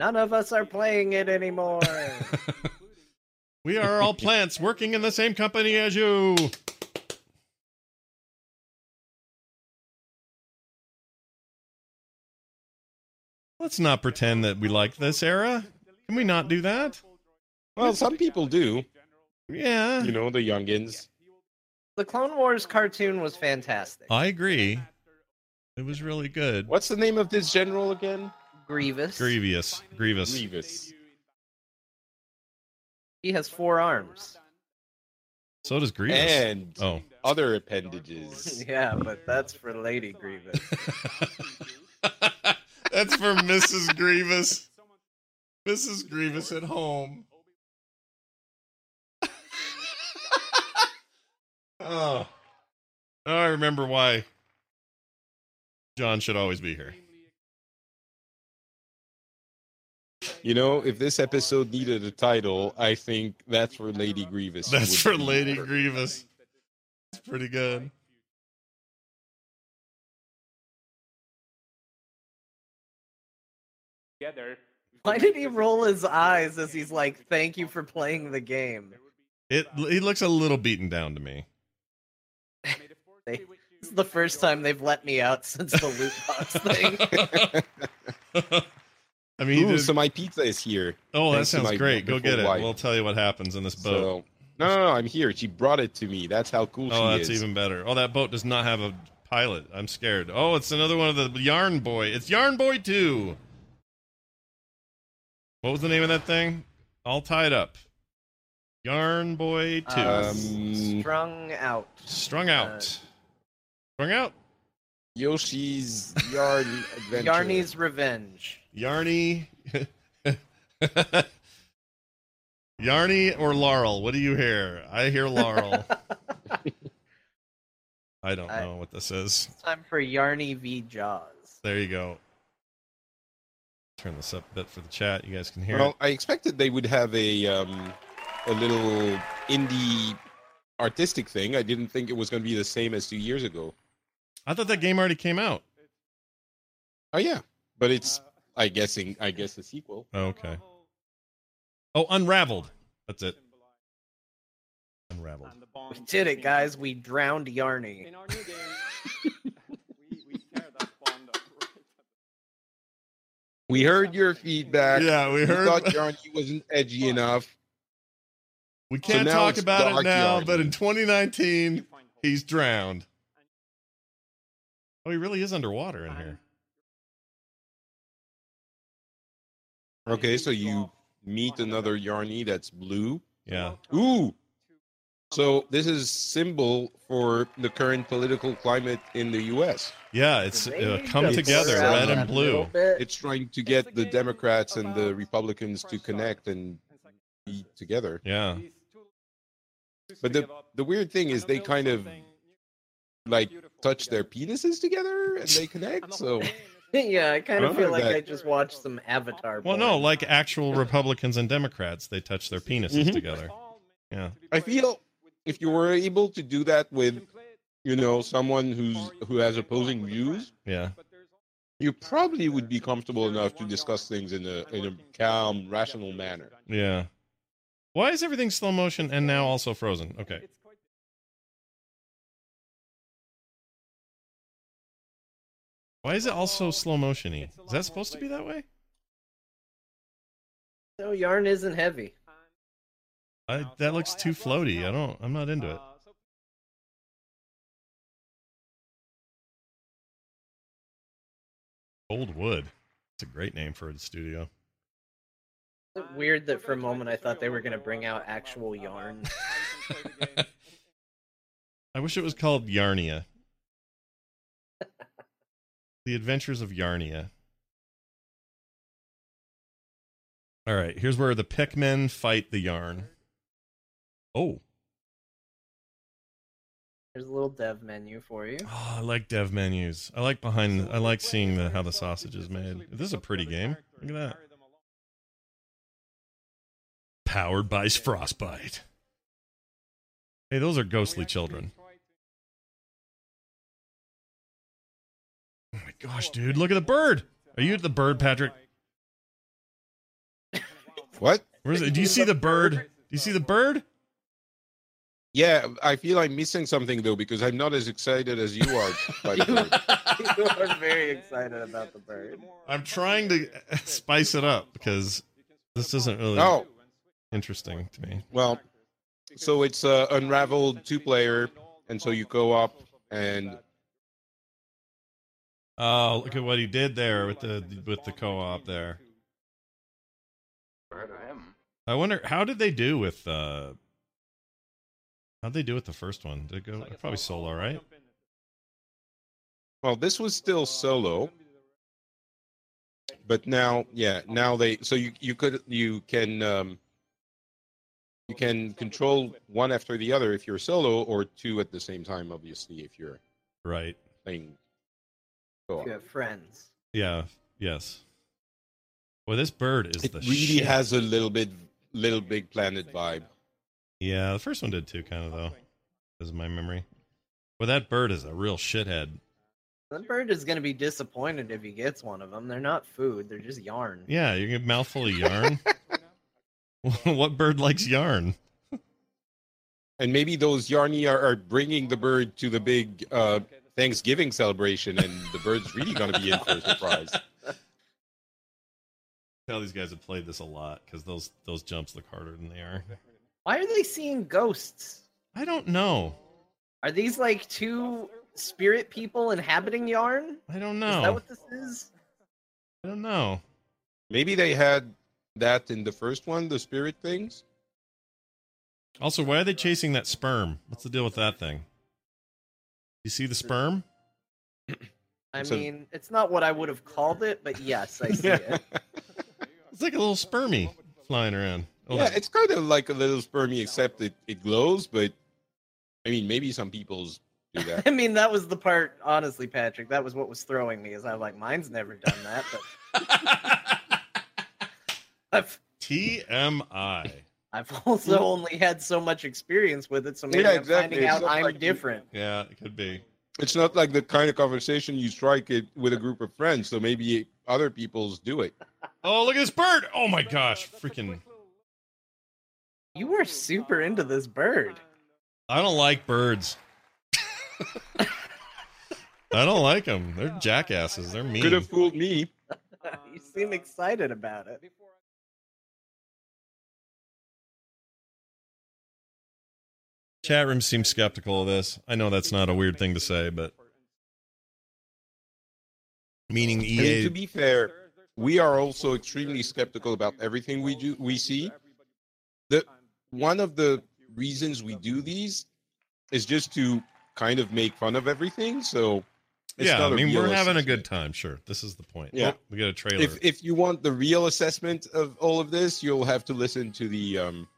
None of us are playing it anymore. We are all plants working in the same company as you. Let's not pretend that we like this era. Can we not do that? Well, some people do. Yeah. You know, the youngins. The Clone Wars cartoon was fantastic. I agree. It was really good. What's the name of this general again? Grievous. Grievous. Grievous. Grievous. He has four arms. So does Grievous. And oh. other appendages. yeah, but that's for Lady Grievous. That's for Mrs. Grievous. Mrs. Grievous at home. Oh. Now I remember why John should always be here. You know, if this episode needed a title, I think that's for Lady Grievous. That's for Lady perfect. Grievous. It's pretty good. Together, Why did he roll his eyes as he's like, "Thank you for playing the game"? It he looks a little beaten down to me. They, this is the first time they've let me out since the loot box thing. I mean, Ooh, did- so my pizza is here. oh, that sounds great. Go get it. wife. We'll tell you what happens in this boat. So, no, no, no, I'm here. She brought it to me. That's how cool Oh, she that's even better. Oh, that boat does not have a pilot. I'm scared. Oh, it's another one of the Yarn Boy. It's Yarn Boy 2. What was the name of that thing? All tied up. Yarn Boy 2. Uh, Um, strung out. Strung out. Strung out? Yoshi's Yarn Adventure. Yarny's Revenge. Yarny. Yarny or Laurel? What do you hear? I hear Laurel. I don't I- know what this is. Time for Yarny v Jaws. There you go. Turn this up a bit for the chat. You guys can hear Well, it. I expected they would have a um, a little indie artistic thing. I didn't think it was going to be the same as two years ago. I thought that game already came out. Oh yeah, but it's I guessing I guess a sequel. Oh, okay. Oh, Unraveled. That's it. Unraveled. We did it, guys. We drowned Yarny. We heard your feedback. Yeah, we heard- thought Yarny wasn't edgy enough. We can't now talk it's about it now, Yarny. but in 2019, he's drowned. Oh, he really is underwater in here. Okay, so you meet another Yarny that's blue. Yeah. Ooh. So this is symbol for the current political climate in the U.S. Yeah, it's uh, come It's, together, red and blue. It's trying to get the Democrats and the Republicans to connect and be together. Yeah. But the the weird thing is they kind of like touch their penises together and they connect. So yeah, I kind of feel like that- I just watched some Avatar. Well, porn. no, like actual Republicans and Democrats, they touch their penises Mhm. together. Yeah. I feel if you were able to do that with, you know, someone who's who has opposing views, Yeah. you probably would be comfortable enough to discuss things in a in a calm, rational manner. Yeah. Why is everything slow motion and now also frozen? Okay. Why is it also slow motiony? Is that supposed to be that way? No, yarn isn't heavy. I, that looks too floaty. I don't. I'm not into it. Coldwood. It's a great name for a studio. Is it weird that for a moment I thought they were going to bring out actual yarn? I wish it was called Yarnia. The Adventures of Yarnia. All right, here's where the Pikmin fight the Yarn. Oh, There's a little dev menu for you. Oh, I like dev menus. I like behind. I like seeing the, how the sausage is made. This is a pretty game. Look at that. Powered by Frostbite. Hey, those are ghostly children. Gosh, dude! Look at the bird. Are you at the bird, Patrick? What? Where's it? Do you see the bird? Do you see the bird? Yeah, I feel I'm missing something though because I'm not as excited as you are. by the bird. you are very excited about the bird. I'm trying to spice it up because this isn't really Oh. interesting to me. Well, so it's uh, unraveled two player, and so you go up and Oh, look at what he did there with the with the co-op there. I wonder how did they do with uh how'd they do with the first one? Did it go probably solo, right? well, this was still solo, but now, yeah, now they so you you could you can um, you can control one after the other if you're solo, or two at the same time, obviously, if you're Right. playing. If you have friends. Yeah, yes. Well, this bird is It the really shit. has a little bit LittleBigPlanet vibe. Yeah, the first one did too, kind of though. Is my memory. Well, that bird is a real shithead. That bird is going to be disappointed if he gets one of them. They're not food; they're just yarn. Yeah, you get a mouthful of yarn. what bird likes yarn? And maybe those Yarny are, are bringing the bird to the big uh, Thanksgiving celebration, and the bird's really going to be in for a surprise. Tell these guys have played this a lot because those those jumps look harder than they are. Why are they seeing ghosts? I don't know. Are these like two spirit people inhabiting yarn? I don't know. Is that what this is? I don't know. Maybe they had that in the first one, the spirit things. Also, why are they chasing that sperm? What's the deal with that thing? You see the hmm. sperm? I So- mean, it's not what I would have called it, but yes, I see it. It's like a little spermy flying around. Oh, Yeah, it's kind of like a little spermy, except it, it glows. But I mean, maybe some people's do that. I mean, that was the part, honestly, Patrick. That was what was throwing me. Is I was like, mine's never done that, but TMI. I've also only had so much experience with it, so maybe Yeah, I'm exactly. finding It's out I'm like you- different. Yeah, it could be. It's not like the kind of conversation you strike it with a group of friends. So maybe other people's do it. Oh, look at this bird! Oh my gosh, freaking! You were super into this bird. I don't like birds. I don't like them. They're jackasses. They're mean. Could have fooled me. you seem excited about it. Chat room seems skeptical of this. I know that's not a weird thing to say, but meaning E I mean, EA. to be fair, we are also extremely skeptical about everything we do we see. The one of the reasons we do these is just to kind of make fun of everything. So it's yeah, not I mean we're having a good time. Sure, this is the point. Yeah. Oh, we got a trailer. If if you want the real assessment of all of this, you'll have to listen to the um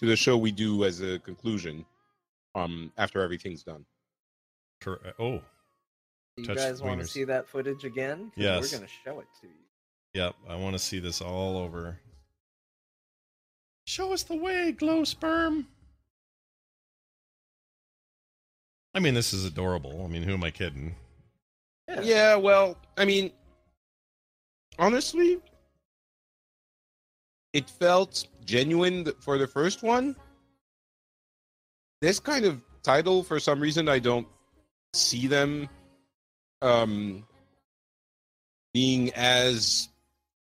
to the show we do as a conclusion um after everything's done. Cor- oh, Do you Touch guys want to see that footage again? Yes. We're going to show it to you. yep. I want to see this all over. Show us the way, glow sperm. I mean, this is adorable. I mean, who am I kidding? Yeah. yeah well, I mean, honestly, it felt genuine for the first one. This kind of title, for some reason, I don't see them um, being as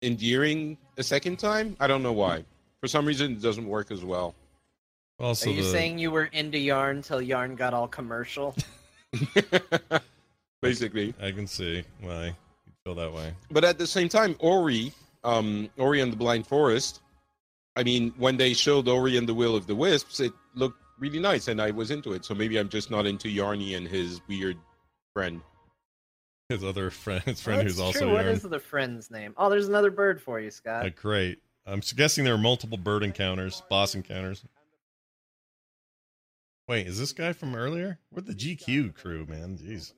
endearing a second time. I don't know why. For some reason, it doesn't work as well. Also, Are you the- saying you were into yarn till yarn got all commercial? Basically. I can see why you feel that way. But at the same time, Ori, um, Ori and the Blind Forest. I mean, when they showed Ori and the Will of the Wisps, it looked really nice, and I was into it. So maybe I'm just not into Yarny and his weird friend. His other friend, his friend That's who's also true. What yarn. is the friend's name? Oh, there's another bird for you, Scott. Uh, great. I'm guessing there are multiple bird encounters, boss encounters. Wait, is this guy from earlier? We're the GQ crew, man. Jeez.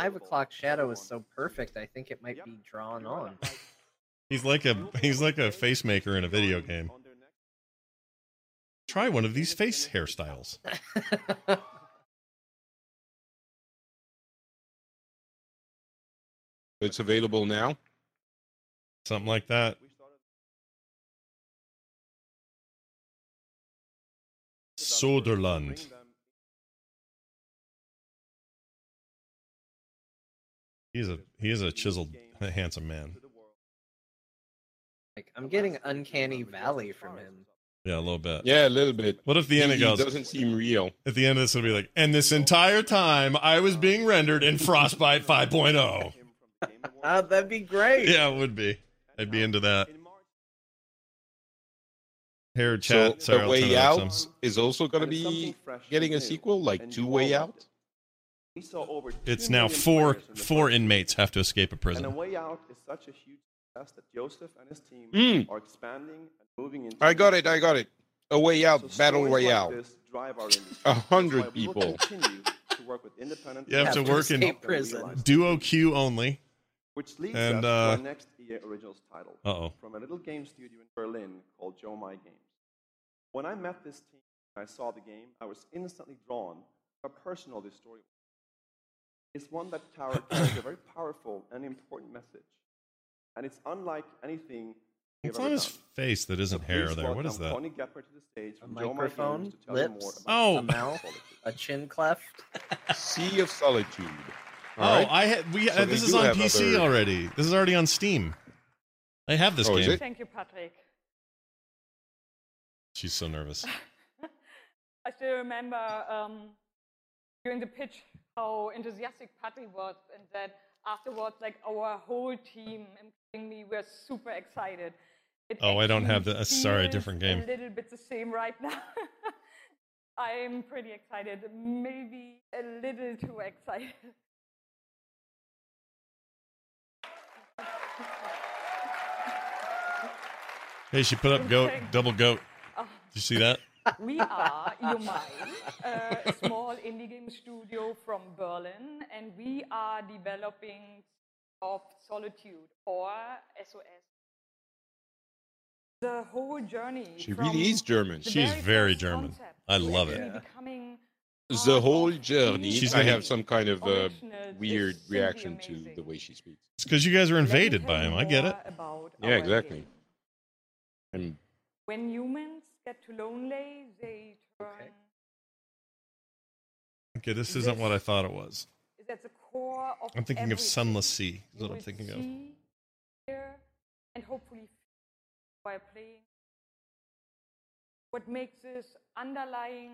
Five o'clock shadow is so perfect. I think it might be drawn on. He's like a he's like a face maker in a video game. Try one of these face hairstyles. It's available now. Something like that. Soderlund. He's a he is a chiseled, handsome man. Like I'm getting uncanny valley from him. Yeah, a little bit. Yeah, a little bit. What if the end He it goes? doesn't seem real. At the end of this, it'll be like, and this entire time I was being rendered in Frostbite 5.0. Ah, that'd be great. Yeah, it would be. I'd be into that. Hair chat. so Sorry, the way out is also going to be getting a sequel, like two way out. We saw over It's now four players in the four first inmates have to escape a prison. And A prison. Way Out is such a huge success that Joseph and his team Mm. are expanding and moving into. I got it. I got it. A way out So battle stories like royale. this drive our industry. A hundred why we will people. to work with independent You have to work in prison. realize duo queue only. Which leads and us uh, to our next EA Originals title Uh-oh. from a little game studio in Berlin called Jo-Mei Games. When I met this team and I saw the game, I was instantly drawn to how personal this story was. It's one that carries a very powerful and important message, and it's unlike anything we've It's on his done. face that isn't So hair there. What is that? Tony Gepper to the stage A Joe microphone, to tell you more lips, about Oh. a mouth, a chin cleft. Sea of Solitude. Oh, All right. I had we. So uh, they this is on PC other- already. This is already on Steam. I have this Oh, game. Thank you, Patrick. She's so nervous. I still remember um, during the pitch how enthusiastic Patrick was, and that afterwards, like our whole team, including me, were super excited. It Oh, I don't have the- uh, sorry, different game. A little bit the same right now. I'm pretty excited, maybe a little too excited. Hey, she put up goat, double goat. Oh. Did you see that? We are Jo-Mei, a small indie game studio from Berlin, and we are developing of Solitude or SOS. The whole journey. She from really is German. She's very first German. I love it. becoming The whole journey. She's I have some kind of uh, weird is simply reaction to the way she speaks. It's because you guys are invaded by him. I get it. about Yeah, exactly. game. I'm When humans get too lonely, they turn. Okay, this isn't what I thought it was. Is at the core of I'm thinking of. Sunless Sea. Is You what I'm will thinking of. see, hear, and hopefully feel while playing. What makes this underlying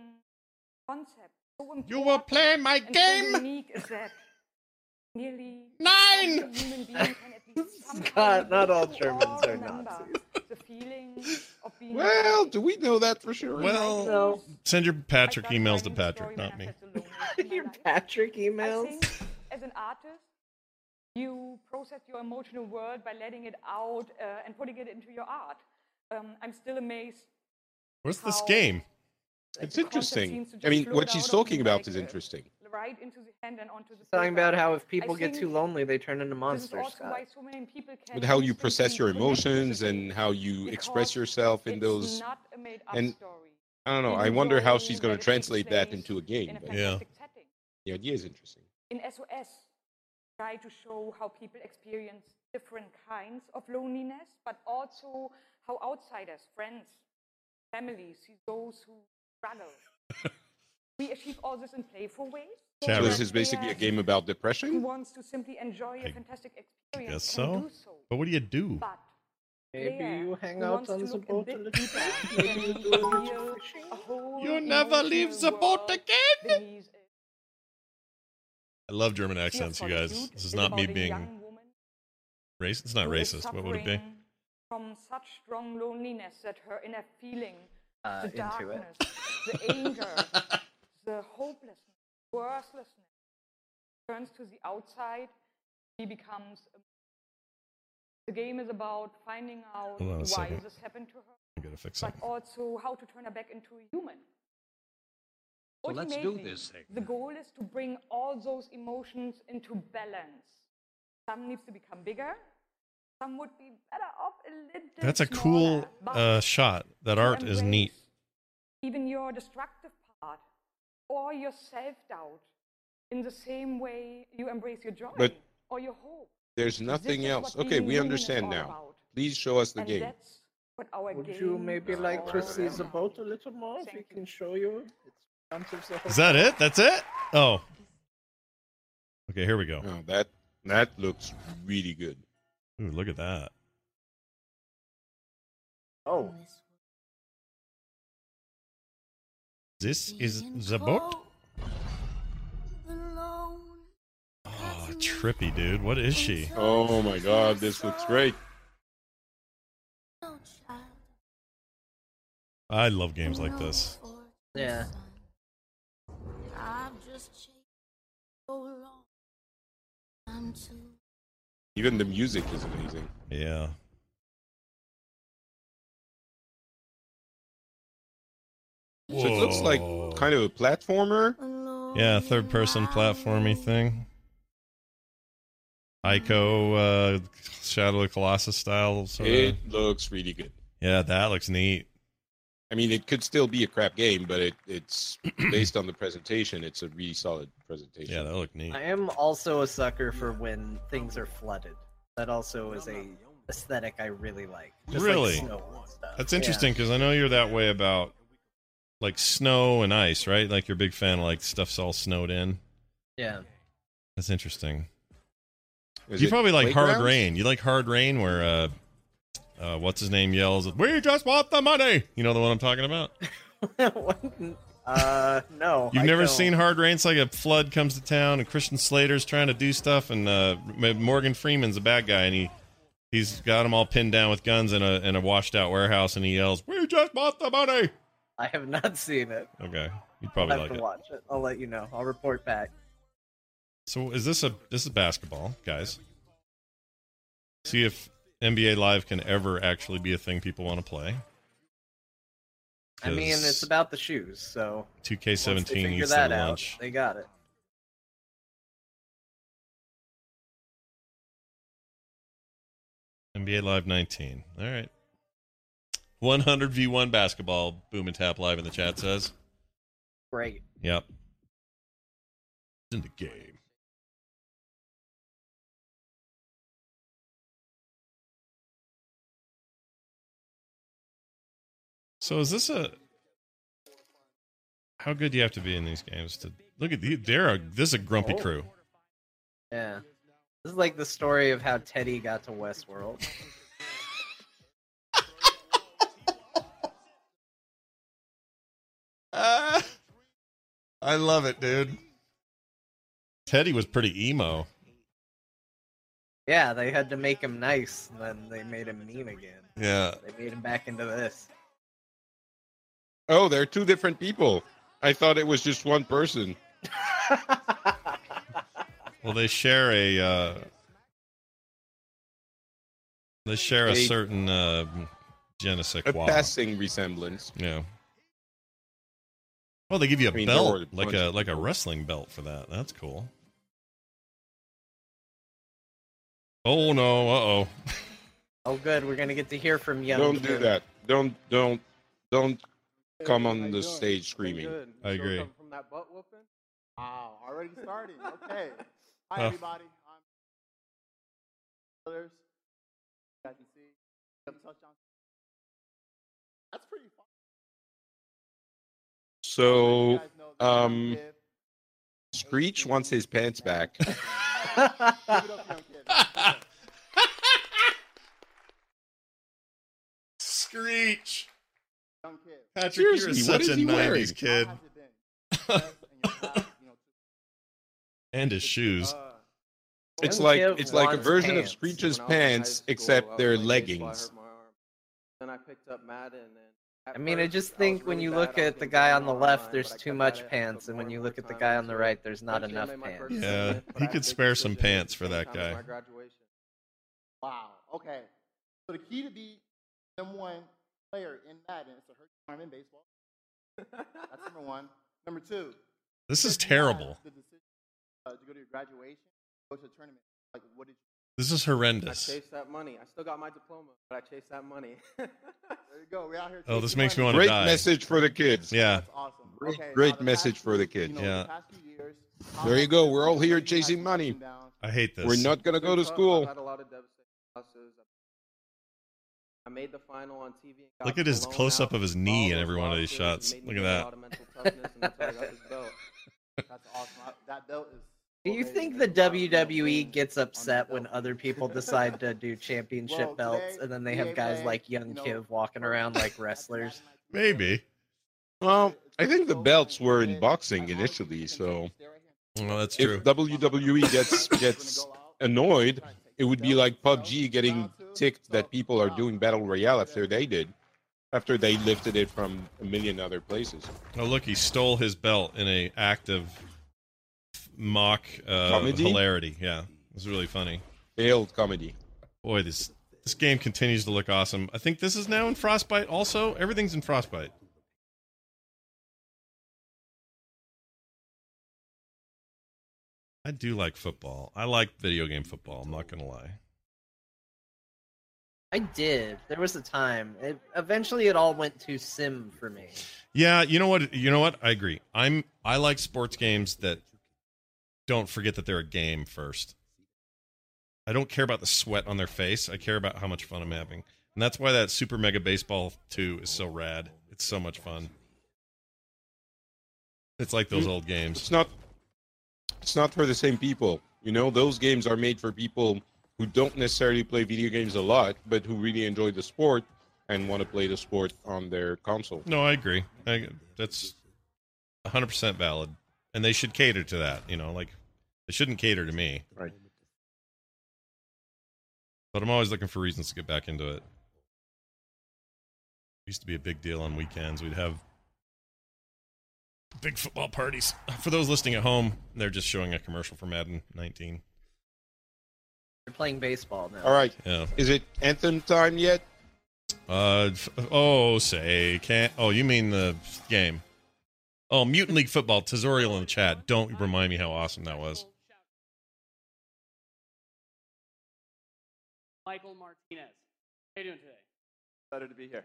concept so important You will play my and so game? unique is that nearly Nine! every human being can at least God, not all Germans are Nazis. The feeling of being well. Do we know that for sure? Well, No. send your Patrick emails to Patrick, not me. felt the loneliest in my Your life. Patrick I emails. think as an artist, you process your emotional world by letting it out uh, and putting it into your art. Um, I'm still amazed. What's this game? It's interesting. I mean, what she's talking about is interesting. Right into the hand and onto the Talking about how if I people get too lonely, they turn into This is monsters. also Scott. why so many people can With how you process your emotions and how you express yourself in those. not a made-up and story. I don't know. I wonder how she's going to translate that into a game. in a Yeah. setting. The idea is interesting. In SOS, try to show how people experience different kinds of loneliness, but also how outsiders, friends, families see those who struggle. we achieve all this in playful ways. So Chat So this is basically a game about Who depression. wants to simply enjoy a I fantastic I experience guess so. so. But what do you do? But Maybe you hang out on the boat a little deeper Maybe can you do a little reveal fishing. a whole You never leave the boat again. I love German accents, you guys. This is is not me being racist. It's not racist. What would it be? From such strong loneliness that her inner feeling, Uh, the into it. darkness, the anger, the hopelessness, worthlessness, turns to the outside he becomes. The game is about finding out Hold on a why second. this happened to her, I gotta fix but something. also how to turn her back into a human. So let's do this thing. The goal is to bring all those emotions into balance. Some needs to become bigger. Some would be better off a little. That's a smaller, cool uh, shot. That art is neat. Even your destructive part or your self doubt in the same way you embrace your joy But- or your hope. There's nothing is else. Okay, we understand now. about. Please show us the And game. that's what our Would game you maybe is like all to see the boat a little more? If we can show you, it's front of the Is that it? That's it? Oh. Okay, here we go. Oh, that that looks really good. Ooh, look at that. Oh. This is the boat. Oh, trippy, dude. What is she? Oh my god, this looks great. I love games like this. Yeah. Even the music is amazing. Yeah. So it looks like kind of a platformer. Yeah, third person platformy thing. Ico, uh, Shadow of Colossus style. Sort It looks really good. Yeah, that looks neat. I mean, it could still be a crap game, but it, it's based on the presentation. It's a really solid presentation. Yeah, that looked neat. I am also a sucker for when things are flooded. That also is a aesthetic I really like. Just like really? snow and stuff. That's interesting because I know you're that way about like snow and ice, right? Like you're a big fan of like stuff's all snowed in. Yeah. That's interesting. Is you probably like hard playgrounds? rain. You like hard rain where uh uh what's his name yells, "We just want the money." You know the one I'm talking about? Uh, no. You've I never don't. seen hard rain? It's like a flood comes to town and Christian Slater's trying to do stuff and uh Morgan Freeman's a bad guy and he he's got them all pinned down with guns in a in a washed out warehouse and he yells, "We just want the money." I have not seen it. Okay. You'd I'll probably have like to it. watch it. I'll let you know. I'll report back. So is this a this is basketball, guys? See if NBA Live can ever actually be a thing people want to play. I mean, it's about the shoes, so 2K17 once they figure eats that out, lunch. They got it. NBA Live 19. All right. 100 v1 basketball. Boom and tap live in the chat says. Great. Yep. In the game. So is this a how good do you have to be in these games to look at the they're a, this is a grumpy Oh. crew. Yeah. This is like the story of how Teddy got to Westworld. I love it, dude. Teddy was pretty emo. yeah, they had to make him nice, and then they made him mean again. Yeah. They made him back into this. Oh, they're two different people. I thought it was just one person. Well, they share a uh, they share a, A- certain uh, je ne sais A quoi. passing resemblance. Yeah. Well, they give you a I mean, belt, like a like a wrestling belt for that. That's cool. Oh no! Uh oh. Oh, good. We're gonna get to hear from Young. Don't do that. Don't don't don't come on the stage screaming. I agree. From that butt whooping? Wow, already starting. Okay. Hi, Oh. everybody. I'm others. You can see. That's pretty fun. So, um, Screech wants his pants back. Give it up, young kid. Screech. Patrick, Seriously, you're what such a '90s wearing? kid. How has it been? Yes, and your past, you know, And his shoes. uh, It's like it's like a version pants. of Screech's When I was in high pants, school, except they're playing baseball, I leggings. hurt my arm. Then I picked up Madden, and I mean, I just think when you look at the guy on the left, there's too much pants, and when you look at the guy on the right, there's not enough pants. Yeah, he could spare some pants for that guy. Wow. Okay. So the key to be number one player in Madden is to hurt your arm in baseball. That's number one. Number two. This is if you have terrible. The decision uh, to go to your graduation, go to a tournament. Like, what did you? This is horrendous. I chased that money. I still got my diploma, but I chased that money. There you go. We're out here. Oh, this chasing makes me money. want to Great die. message for the kids. Yeah. That's Awesome. Great, Okay, great message for the kids. you know, Yeah. The past few years, There you go. We're all here chasing money. I hate this. We're not gonna go to I've school. had a lot of devastating losses. I made the final on TV. and got Look at his close up of his knee in every one of these shots. Look at that. lot of mental toughness, and that's how I got this belt. That's awesome. That belt is. Do you think the WWE gets upset when other people decide to do championship Well, belts and then they have guys Play, like Young you know, Kiv walking around like wrestlers? Maybe. Well, I think the belts were in boxing initially, so Well, that's true. if WWE gets gets annoyed, it would be like PUBG getting ticked that people are doing battle royale after they did, after they lifted it from a million other places. Oh, look, he stole his belt in a act of mock uh, Comedy? hilarity. Yeah, it was really funny. Failed comedy. Boy, this this game continues to look awesome. I think this is now in Frostbite. Also, everything's in Frostbite. I do like football. I like video game football. I'm not gonna lie. I did. There was a time. It, eventually, it all went to sim for me. Yeah, you know what? You know what? I agree. I'm I like sports games that don't forget that they're a game first. I don't care about the sweat on their face. I care about how much fun I'm having. And that's why that Super Mega Baseball 2 is so rad. It's so much fun. It's like those Mm. old games. It's not. It's not for the same people. You know, those games are made for people who don't necessarily play video games a lot, but who really enjoy the sport and want to play the sport on their console. No, I agree. I, that's 100% valid. And they should cater to that, you know, like they shouldn't cater to me. Right. But I'm always looking for reasons to get back into it. Used to be a big deal on weekends. We'd have big football parties. For those listening at home, they're just showing a commercial for Madden 19. They're playing baseball now. All right. Yeah. Is it anthem time yet? Uh oh say can't oh you mean the game. Oh Mutant League Football, Tazorial in the chat. Don't remind me how awesome that was. Michael Martinez. How you doing today? Excited to be here.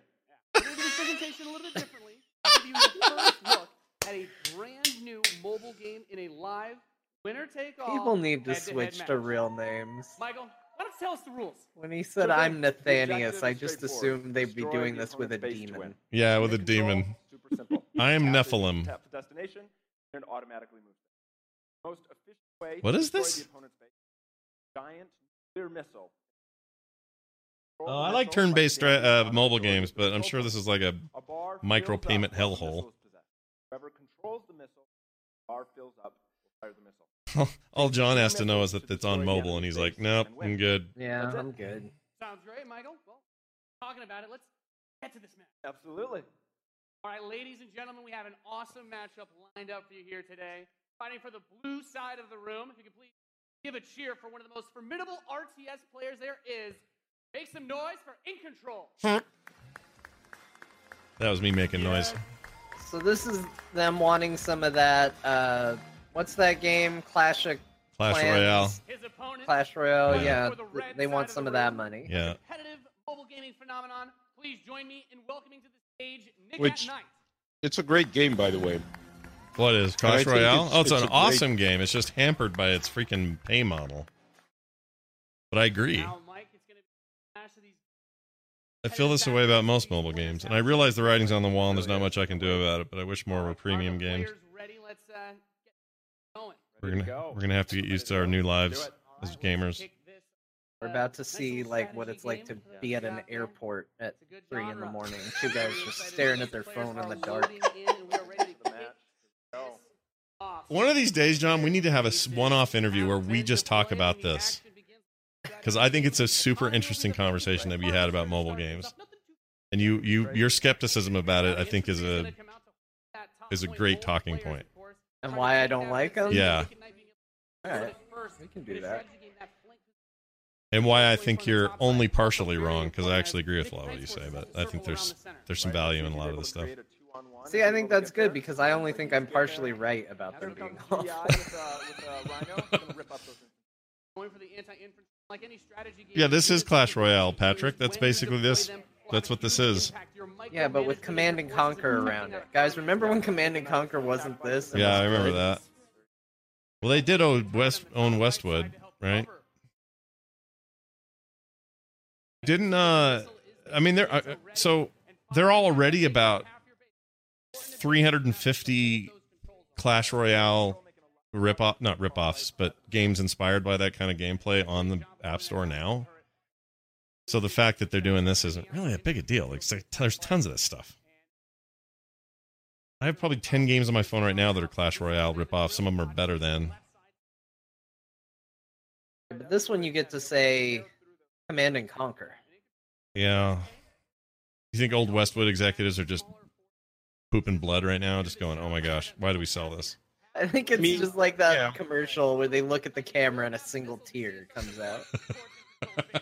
We're going to do this presentation a little bit differently. I'll give you the first look at a brand new mobile game in a live winner take all. People need to switch match. to real names. Michael, why don't you tell us the rules? When he said Sure thing. I'm Nathanius, I just assumed they'd be doing this with a opponent's base to demon. Yeah, with a control, demon. Super simple. I am Tap it, Nephilim. Tap the destination, and automatically moves. Most efficient way What to is destroy this? The opponent's base. Giant nuclear missile. Oh, I like turn-based stra- uh, mobile games, but I'm sure this is like a A bar micro payment hellhole. missile is possessed. Whoever controls the missile, bar fills up, fire the missile. All John has to know is that it's on mobile, and he's like, "Nope, I'm good." Yeah, I'm good. Sounds great, Michael. Well, talking about it, let's get to this match. Absolutely. All right, ladies and gentlemen, we have an awesome matchup lined up for you here today. Fighting for the blue side of the room, if you could please give a cheer for one of the most formidable RTS players there is. Make some noise for In Control. That was me making noise. So this is them wanting some of that. Uh, what's that game? Clash of Clash Clans? Royale. His opponent, Clash Royale. fighting Yeah, the they want side of some the of that money. Yeah. competitive mobile gaming phenomenon. Please join me in welcoming to the stage Nick Which- at It's a great game, by the way. What is Clash Royale? it's- oh, it's, it's an a great- awesome game. It's just hampered by its freaking pay model. But I agree. Now, I feel this way about most mobile games, and I realize the writing's on the wall and there's not much I can do about it. But I wish more were premium games. players ready. Let's uh, get going. We're gonna we're gonna have to get used to our new lives as gamers. We're about to see like what it's like to be at an airport at three in the morning. Two guys just staring at their phone in the dark. One of these days, John, we need to have a one-off interview where we just talk about this, because I think it's a super interesting conversation that we had about mobile games. And you you your skepticism about it, I think, is a is a great talking point. And why I don't like them? Yeah, All right, we can do that. and why I think you're only partially wrong because I actually agree with a lot of what you say, but I think there's there's some value in a lot of this stuff. See, I think that's good because I only think I'm partially right about them being awful. Going for the anti-infantry, like any strategy game. Yeah, this is Clash Royale, Patrick. That's basically this. That's what this is. Yeah, but with Command and Conquer around it. Guys, remember when Command and Conquer wasn't this? Yeah, was I remember good? that. Well, they did own West own Westwood, right? Didn't uh I mean they're uh, so they're already about 350 Clash Royale rip off not rip offs, but games inspired by that kind of gameplay on the App Store now. So the fact that they're doing this isn't really a big a deal. Like there's tons of this stuff. I have probably 10 games on my phone right now that are Clash Royale rip off. Some of them are better than. But this one you get to say Command and Conquer. Yeah. You think old Westwood executives are just pooping blood right now, just going, "Oh my gosh, why do we sell this?" I think it's just like that commercial where they look at the camera and a single tear comes out.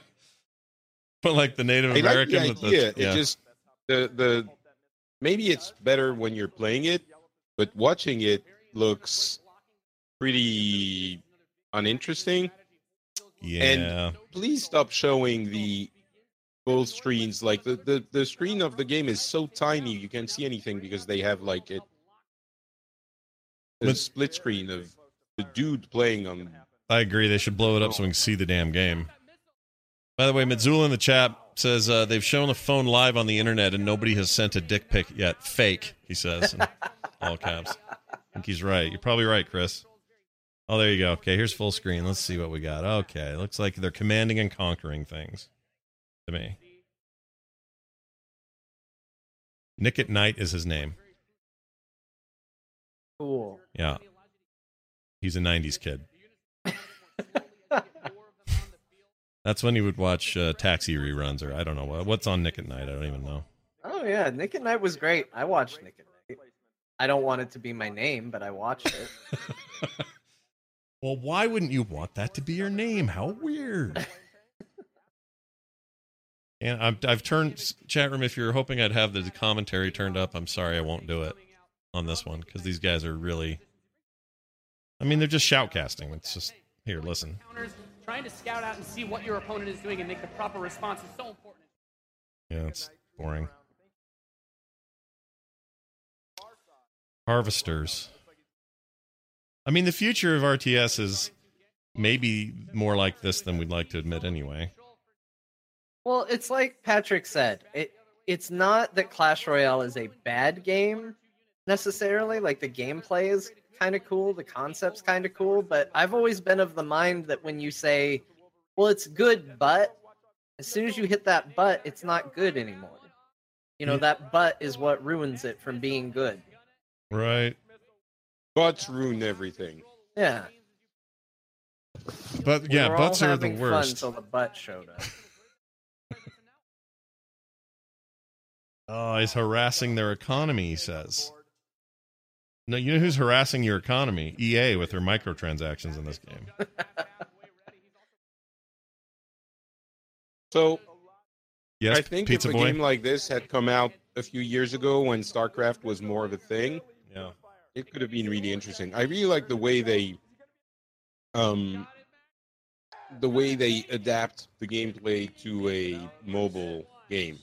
But like the Native I like American, the with the- yeah. It just the the maybe it's better when you're playing it, but watching it looks pretty uninteresting. yeah. And please stop showing the full screens. Like the, the the screen of the game is so tiny you can't see anything because they have like it a split screen of the dude playing on I agree. They should blow it up so we can see the damn game. By the way, Mitsula in the chat says uh, they've shown the phone live on the internet and nobody has sent a dick pic yet. Fake, he says, in all caps. I think he's right. You're probably right, Chris. Oh, there you go. Okay, here's full screen. Let's see what we got. Okay, looks like they're commanding and conquering things to me. Nick at Night is his name. Cool. Yeah. He's a 90s kid. That's when he would watch uh, taxi reruns, or I don't know what, what's on Nick at Night. I don't even know. Oh yeah, Nick at Night was great. I watched Nick at Night. I don't want it to be my name, but I watched it. Well, why wouldn't you want that to be your name? How weird. and I've, I've turned chat room. If you're hoping I'd have the commentary turned up, I'm sorry I won't do it on this one because these guys are really. I mean, they're just shoutcasting. It's just here. Listen. Trying to scout out and see what your opponent is doing and make the proper response is so important. Yeah, it's boring. Harvesters. I mean, the future of RTS is maybe more like this than we'd like to admit anyway. Well, it's like Patrick said. It it's not that Clash Royale is a bad game necessarily. Like the gameplay is kind of cool, the concept's kind of cool, but I've always been of the mind that when you say, "Well, it's good, but," as soon as you hit that but, it's not good anymore. You know, Yeah. that but is what ruins it from being good. Right. Butts ruin everything. Yeah. But We yeah, all butts are the worst. until the butt showed up. Oh, he's harassing their economy, he says. No, you know who's harassing your economy? EA with their microtransactions in this game. So Yes, I think Pizza if a Boy? game like this had come out a few years ago when StarCraft was more of a thing, yeah, it could have been really interesting. I really like the way they, um, the way they adapt the gameplay to a mobile game.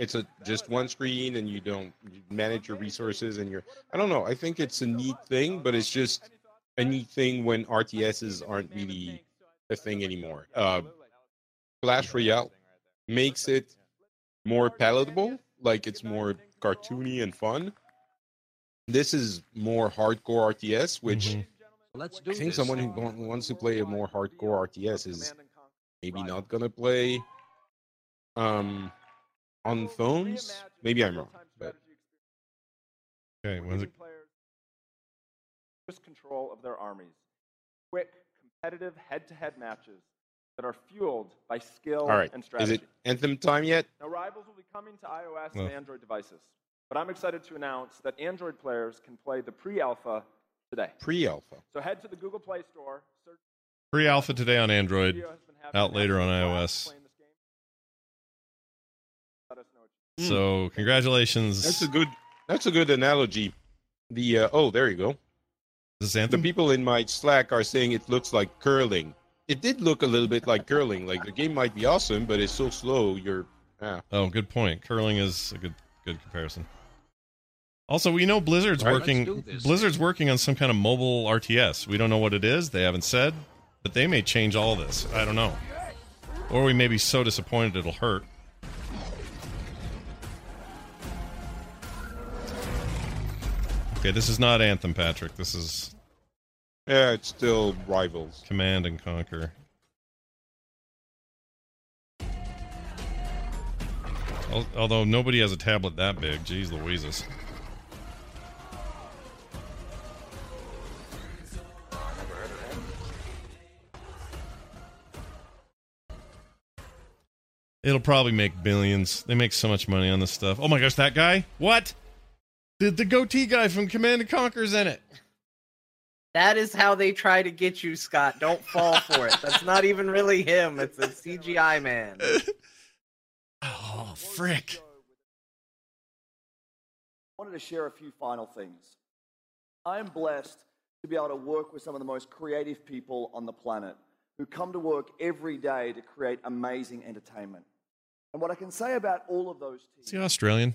It's a just one screen, and you don't you manage your resources, and you're. I don't know. I think it's a neat thing, but it's just a neat thing when RTSs aren't really a thing anymore. Uh, Clash Royale makes it more palatable, like it's more cartoony and fun. This is more hardcore RTS, which Let's I think someone who wants to play a more hardcore RTS is maybe not gonna play um on phones. Maybe I'm wrong, but Okay, when's it? Just control of their armies. Quick, competitive head-to-head matches. that are fueled by skill All right. and Is it Anthem time yet? Now, Rivals will be coming to iOS Well. and Android devices, but I'm excited to announce that Android players can play the pre-alpha today. Pre-alpha. So head to the Google Play Store, search Pre alpha today on Android, out later on iOS. So congratulations. That's a good. That's a good analogy. The uh, oh, there you go. This The Anthem. people in my Slack are saying it looks like curling. It did look a little bit like curling. Like the game might be awesome, but it's so slow. You're ah. Oh, good point. Curling is a good good comparison. Also, we know Blizzard's All right, working. let's do this. Blizzard's working on some kind of mobile RTS. We don't know what it is. They haven't said, but they may change all this. I don't know. Or we may be so disappointed it'll hurt. Okay, this is not Anthem, Patrick. This is Yeah, it's still rivals. Command and Conquer. Although nobody has a tablet that big, jeez Louises. It'll probably make billions. They make so much money on this stuff. Oh my gosh, that guy? What? The the goatee guy from Command and Conquer's in it. That is how they try to get you, Scott. Don't fall for it. That's not even really him. It's a CGI man. Oh, frick. I wanted to share a few final things. I am blessed to be able to work with some of the most creative people on the planet who come to work every day to create amazing entertainment. And what I can say about all of those teams Is he Australian?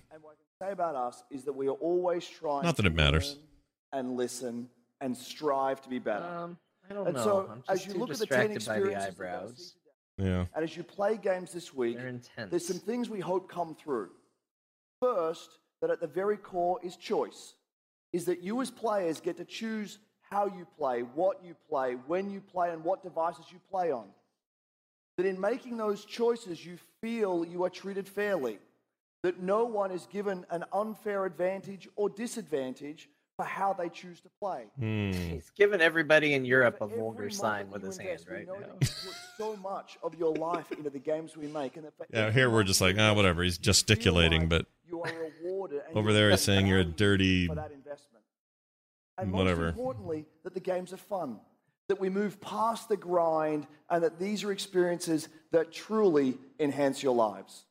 And what I can say about us is that we are always trying Not that it matters. and listen and strive to be better. Um, I don't and know. so I'm as you too look at the 10 distracted by the experiences that they'll eyebrows. Yeah. and as you play games this week, there's some things we hope come through. First, that at the very core is choice, is that you as players get to choose how you play, what you play, when you play, and what devices you play on. That in making those choices, you feel you are treated fairly, that no one is given an unfair advantage or disadvantage for how they choose to play. Hmm. He's giving everybody in Europe a vulgar sign with his hand invest, we right now. that you put so much of your life into the games we make, and that Yeah, here we're just like, ah, invest, whatever. He's gesticulating, but you are rewarded. and over there he's saying you're a dirty for that investment. And whatever. most importantly, that the games are fun, that we move past the grind, and that these are experiences that truly enhance your lives.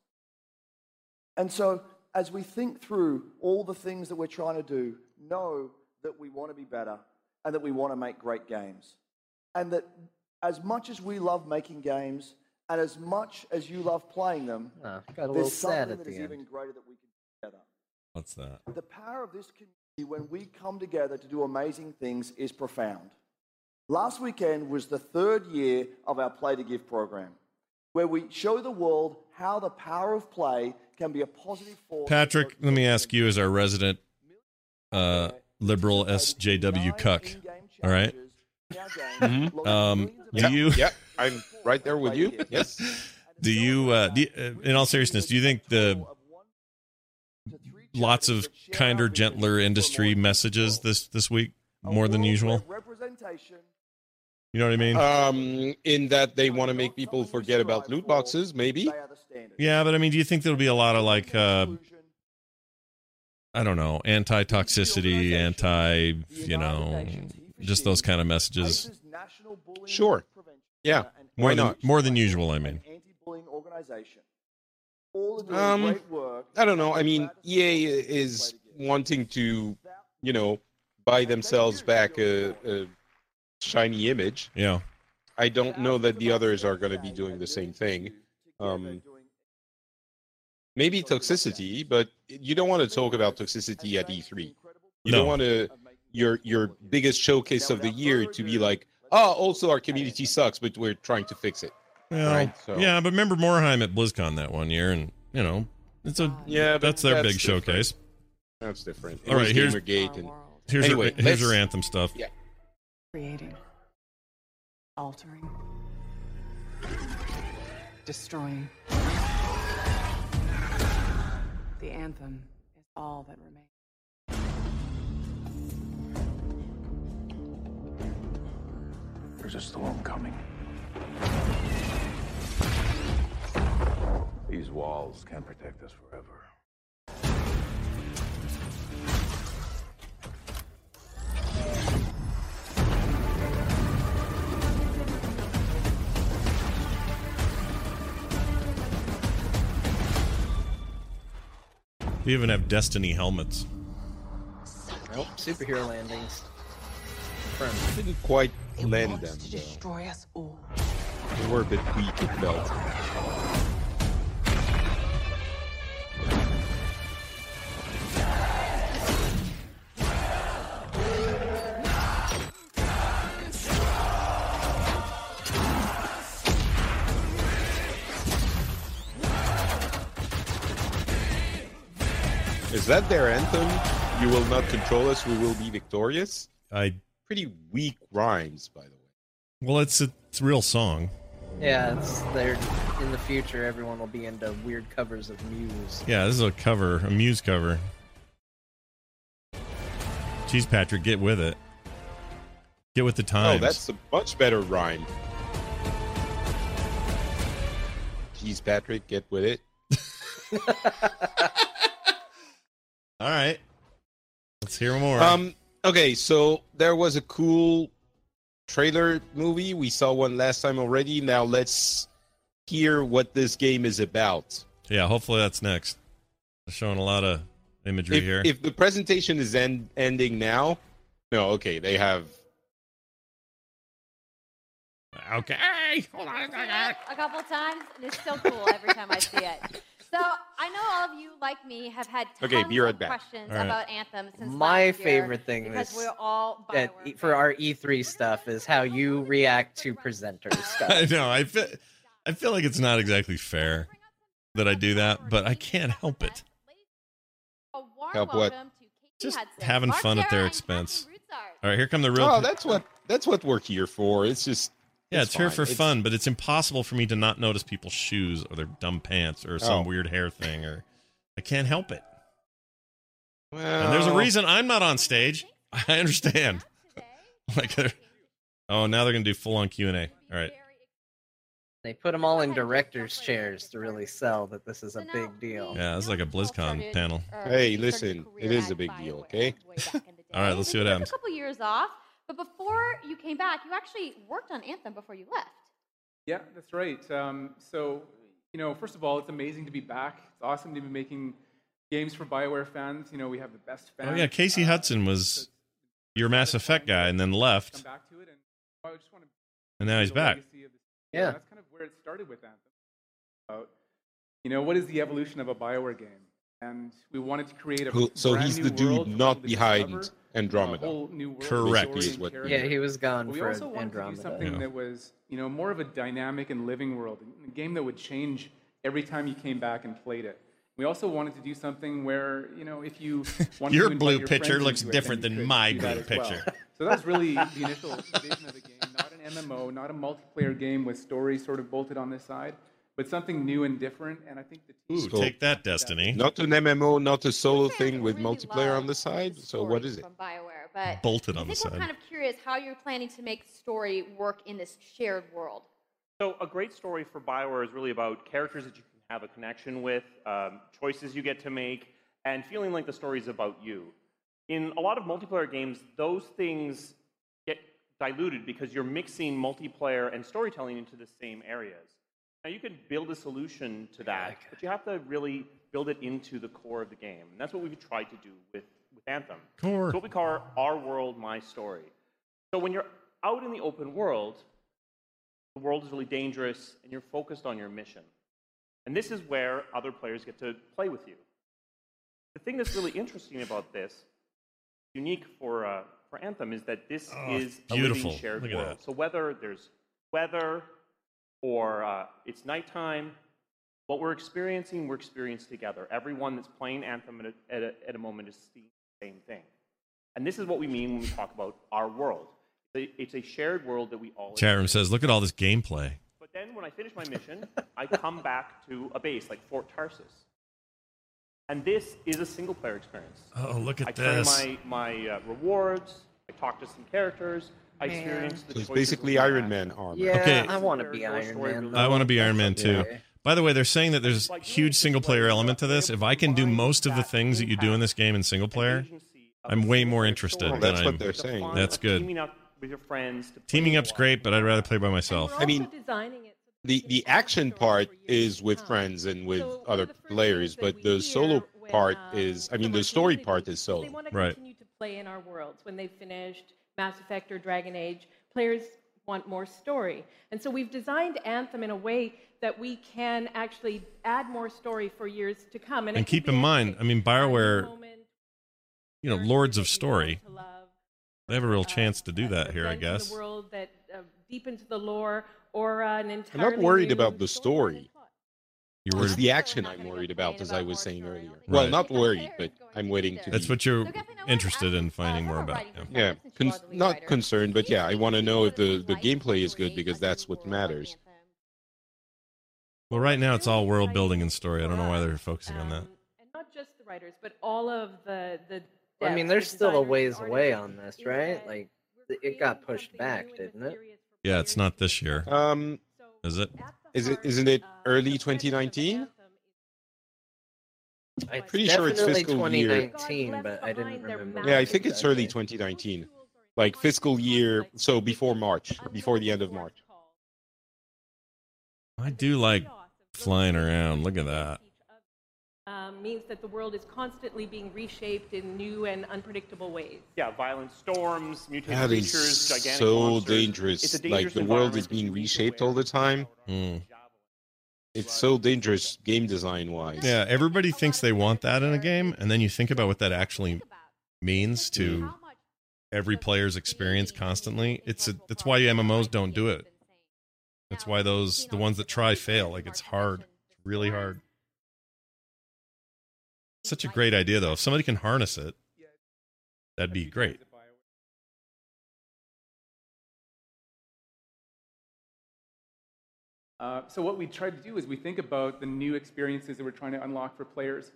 And so, as we think through all the things that we're trying to do, know that we want to be better and that we want to make great games. And that as much as we love making games and as much as you love playing them, ah, got a little there's sad something at that the is end. even greater that we can do together. What's that? The power of this community when we come together to do amazing things is profound. Last weekend was the third year of our Play to Give program, where we show the world how the power of play can be a positive force. Patrick, let me ask you as our resident uh, liberal SJW cuck. All right. Mhm. Um, do Yeah, you? yeah, I'm right there with you. Yes. Do you? Uh, do you- uh, in all seriousness, do you think the lots of kinder, gentler industry messages this this week more than usual? You know what I mean? Um, in that they want to make people forget about loot boxes, maybe. Yeah, but I mean, do you think there'll be a lot of like, uh, I don't know, anti toxicity, anti, you know, just those kind of messages? Sure. Yeah. More Why than not? more than usual. I mean, Anti-bullying organization. All are doing Um. I don't know. I mean, EA is wanting to, you know, buy themselves back a, a shiny image. Yeah. I don't know that the others are going to be doing the same thing. Um, maybe toxicity, but you don't want to talk about toxicity at E3. You No. don't want to your your biggest showcase of the year to be like, oh, also our community sucks, but we're trying to fix it. well, Right, so- yeah, but remember Morhaime at BlizzCon that one year, and you know, it's a Yeah, that's their that's big different. showcase. That's different. It All was right, here's Gamergate and here's anyway, your, here's your anthem stuff. Yeah. creating, altering, destroying. The anthem is all that remains. There's a storm coming. These walls can't protect us forever. We even have Destiny helmets. Nope, superhero landings. Confirmed. Didn't quite land them. To destroy us all. though. They were a bit weak, it felt. Is that their anthem? You will not control us, we will be victorious? I Pretty weak rhymes, by the way. well, it's a, it's a real song. Yeah, it's they're in the future. Everyone will be into weird covers of Muse. Yeah, this is a cover, a Muse cover. Jeez, Patrick, get with it. Get with the oh, times. Oh, that's a much better rhyme. Jeez, Patrick, get with it. All right. Let's hear more. Um. Okay, so there was a cool trailer movie. We saw one last time already. Now let's hear what this game is about. yeah, hopefully that's next. They're showing a lot of imagery If, here. if the presentation is end, ending now, no, okay, they have. Okay. Hold on a couple times, and it's still cool every time I see it. So I know all of you, like me, have had tons Okay, be right of back. questions All right. about Anthem since My last year favorite thing because is we're all at, for our E3 stuff is how you react to presenters stuff. I know. I feel, I feel like it's not exactly fair that I do that, but I can't help it. Help what? Just having fun at their expense. All right, here come the real. Oh, that's what that's what we're here for. It's just yeah, it's, here for It's- fun, but it's impossible for me to not notice people's shoes or their dumb pants or some Oh. weird hair thing, or I can't help it. Well, And there's a reason I'm not on stage. I understand. like, oh, now they're gonna do full on Q and A. All right. They put them all in directors' chairs to really sell that this is a big deal. Yeah, it's like a BlizzCon panel. Hey, listen, it is a big deal, okay? All right, let's see what happens. a couple years off, but before you came back, you actually worked on Anthem before you left. Yeah, that's right. Um, so, you know, first of all, it's amazing to be back. It's awesome to be making games for Bioware fans. You know, we have the best fans. Oh yeah, Casey uh, Hudson was your Mass Effect guy, and then left, Come back to it, and I just want to and now he's back. legacy of this- Yeah. that's kind of where it started with Anthem. About, you know, what is the evolution of a Bioware game? And we wanted to create a Who- so he's new the dude not behind discover, Andromeda. A whole new world, Correct. story, Is and what- characters. Yeah, he was gone But we for also wanted Andromeda. to do something Yeah. that was, you know, more of a dynamic and living world, a game that would change every time you came back and played it. We also wanted to do something where, you know, if you wanted Your to invite blue your picture friends looks into it, different you than could my do that blue as well. picture. So that was really the initial vision of the game, not an MMO, not a multiplayer game with story sort of bolted on this side, but something new and different. And I think the team Ooh, take that, Destiny. Not an MMO, not a solo thing with multiplayer on the side. So what is it? From Bioware, but Bolted on the side. I'm kind of curious how you're planning to make story work in this shared world. So a great story for Bioware is really about characters that you can have a connection with, um, choices you get to make, and feeling like the story is about you. In a lot of multiplayer games, those things get diluted because you're mixing multiplayer and storytelling into the same areas. Now you can build a solution to that, but you have to really build it into the core of the game. And that's what we've tried to do with, with Anthem. Core. It's what we call our, our world, my story. So when you're out in the open world, the world is really dangerous and you're focused on your mission. And this is where other players get to play with you. The thing that's really interesting about this, unique for, uh, for Anthem, is that this Oh, is a beautiful. living shared Look at world. So whether there's weather or uh, it's nighttime, what we're experiencing, we're experiencing together. Everyone that's playing Anthem at a, at a, at a moment is seeing the same thing. And this is what we mean when we talk about our world. It's a- shared world that we all Chat room says, "Look at all this gameplay." but then when I finish my mission, I come back to a base like Fort Tarsis. And this is a single player experience. Oh, look at this. I this. my, my uh, rewards, I talk to some characters, I experienced the So it's choices basically with Iron that. Man armor. Yeah, Okay. I want to be Iron Man. I want to be. Iron Man too. Yeah. By the way, they're saying that there's a huge single player element to this. If I can do most of the things that you do in this game in single player, I'm way more interested. Well, than that's what I'm- they're saying. That's good. Teaming up with your friends. To Teaming up's great, but I'd rather play by myself. I mean, the the action part is with friends and with other players, but the solo uh, part is, I mean, the story part is They solo. want to continue to play in our worlds. When they've finished Mass Effect or Dragon Age, players want more story. And so we've designed Anthem in a way that we can actually add more story for years to come. And it keep in mind, I mean, Bioware, you know, Lords of Story, they have a real chance to do that here, I guess. the world that uh, deep into the lore or uh, an I'm not worried about the story. You're It's the action I'm worried about, as I was saying earlier. Well, Right. not worried, but I'm waiting to. That's be- what you're interested in finding more about. Yeah. Yeah, con- not concerned, but yeah, I want to know if the the gameplay is good because that's what matters. Well, right now it's all world building and story. I don't know why they're focusing on that. and not just the writers, but all of the the. I mean, devs, there's still a ways away on this, right? Like, it got pushed back, didn't it? Yeah, it's not this year. Um, Is it? Is it isn't it early 2019? I'm pretty sure it's definitely fiscal year. 2019, but I didn't remember. Yeah, I think it's early 2019, like fiscal year. So before March, before the end of March. I do like flying around. Look at that. Um, means that the world is constantly being reshaped in new and unpredictable ways. Yeah, violent storms, mutated That is creatures, gigantic so monsters. It's dangerous. Like the world is being reshaped all the time. It's so dangerous game design wise. Yeah, everybody thinks they want that in a game, and then you think about what that actually means to every player's experience constantly. It's a, that's why MMOs don't do it. That's why those the ones that try fail. Like it's hard, it's really hard. Such a great idea though. If somebody can harness it, that'd be great. Uh, so what we try to do is we think about the new experiences that we're trying to unlock for players.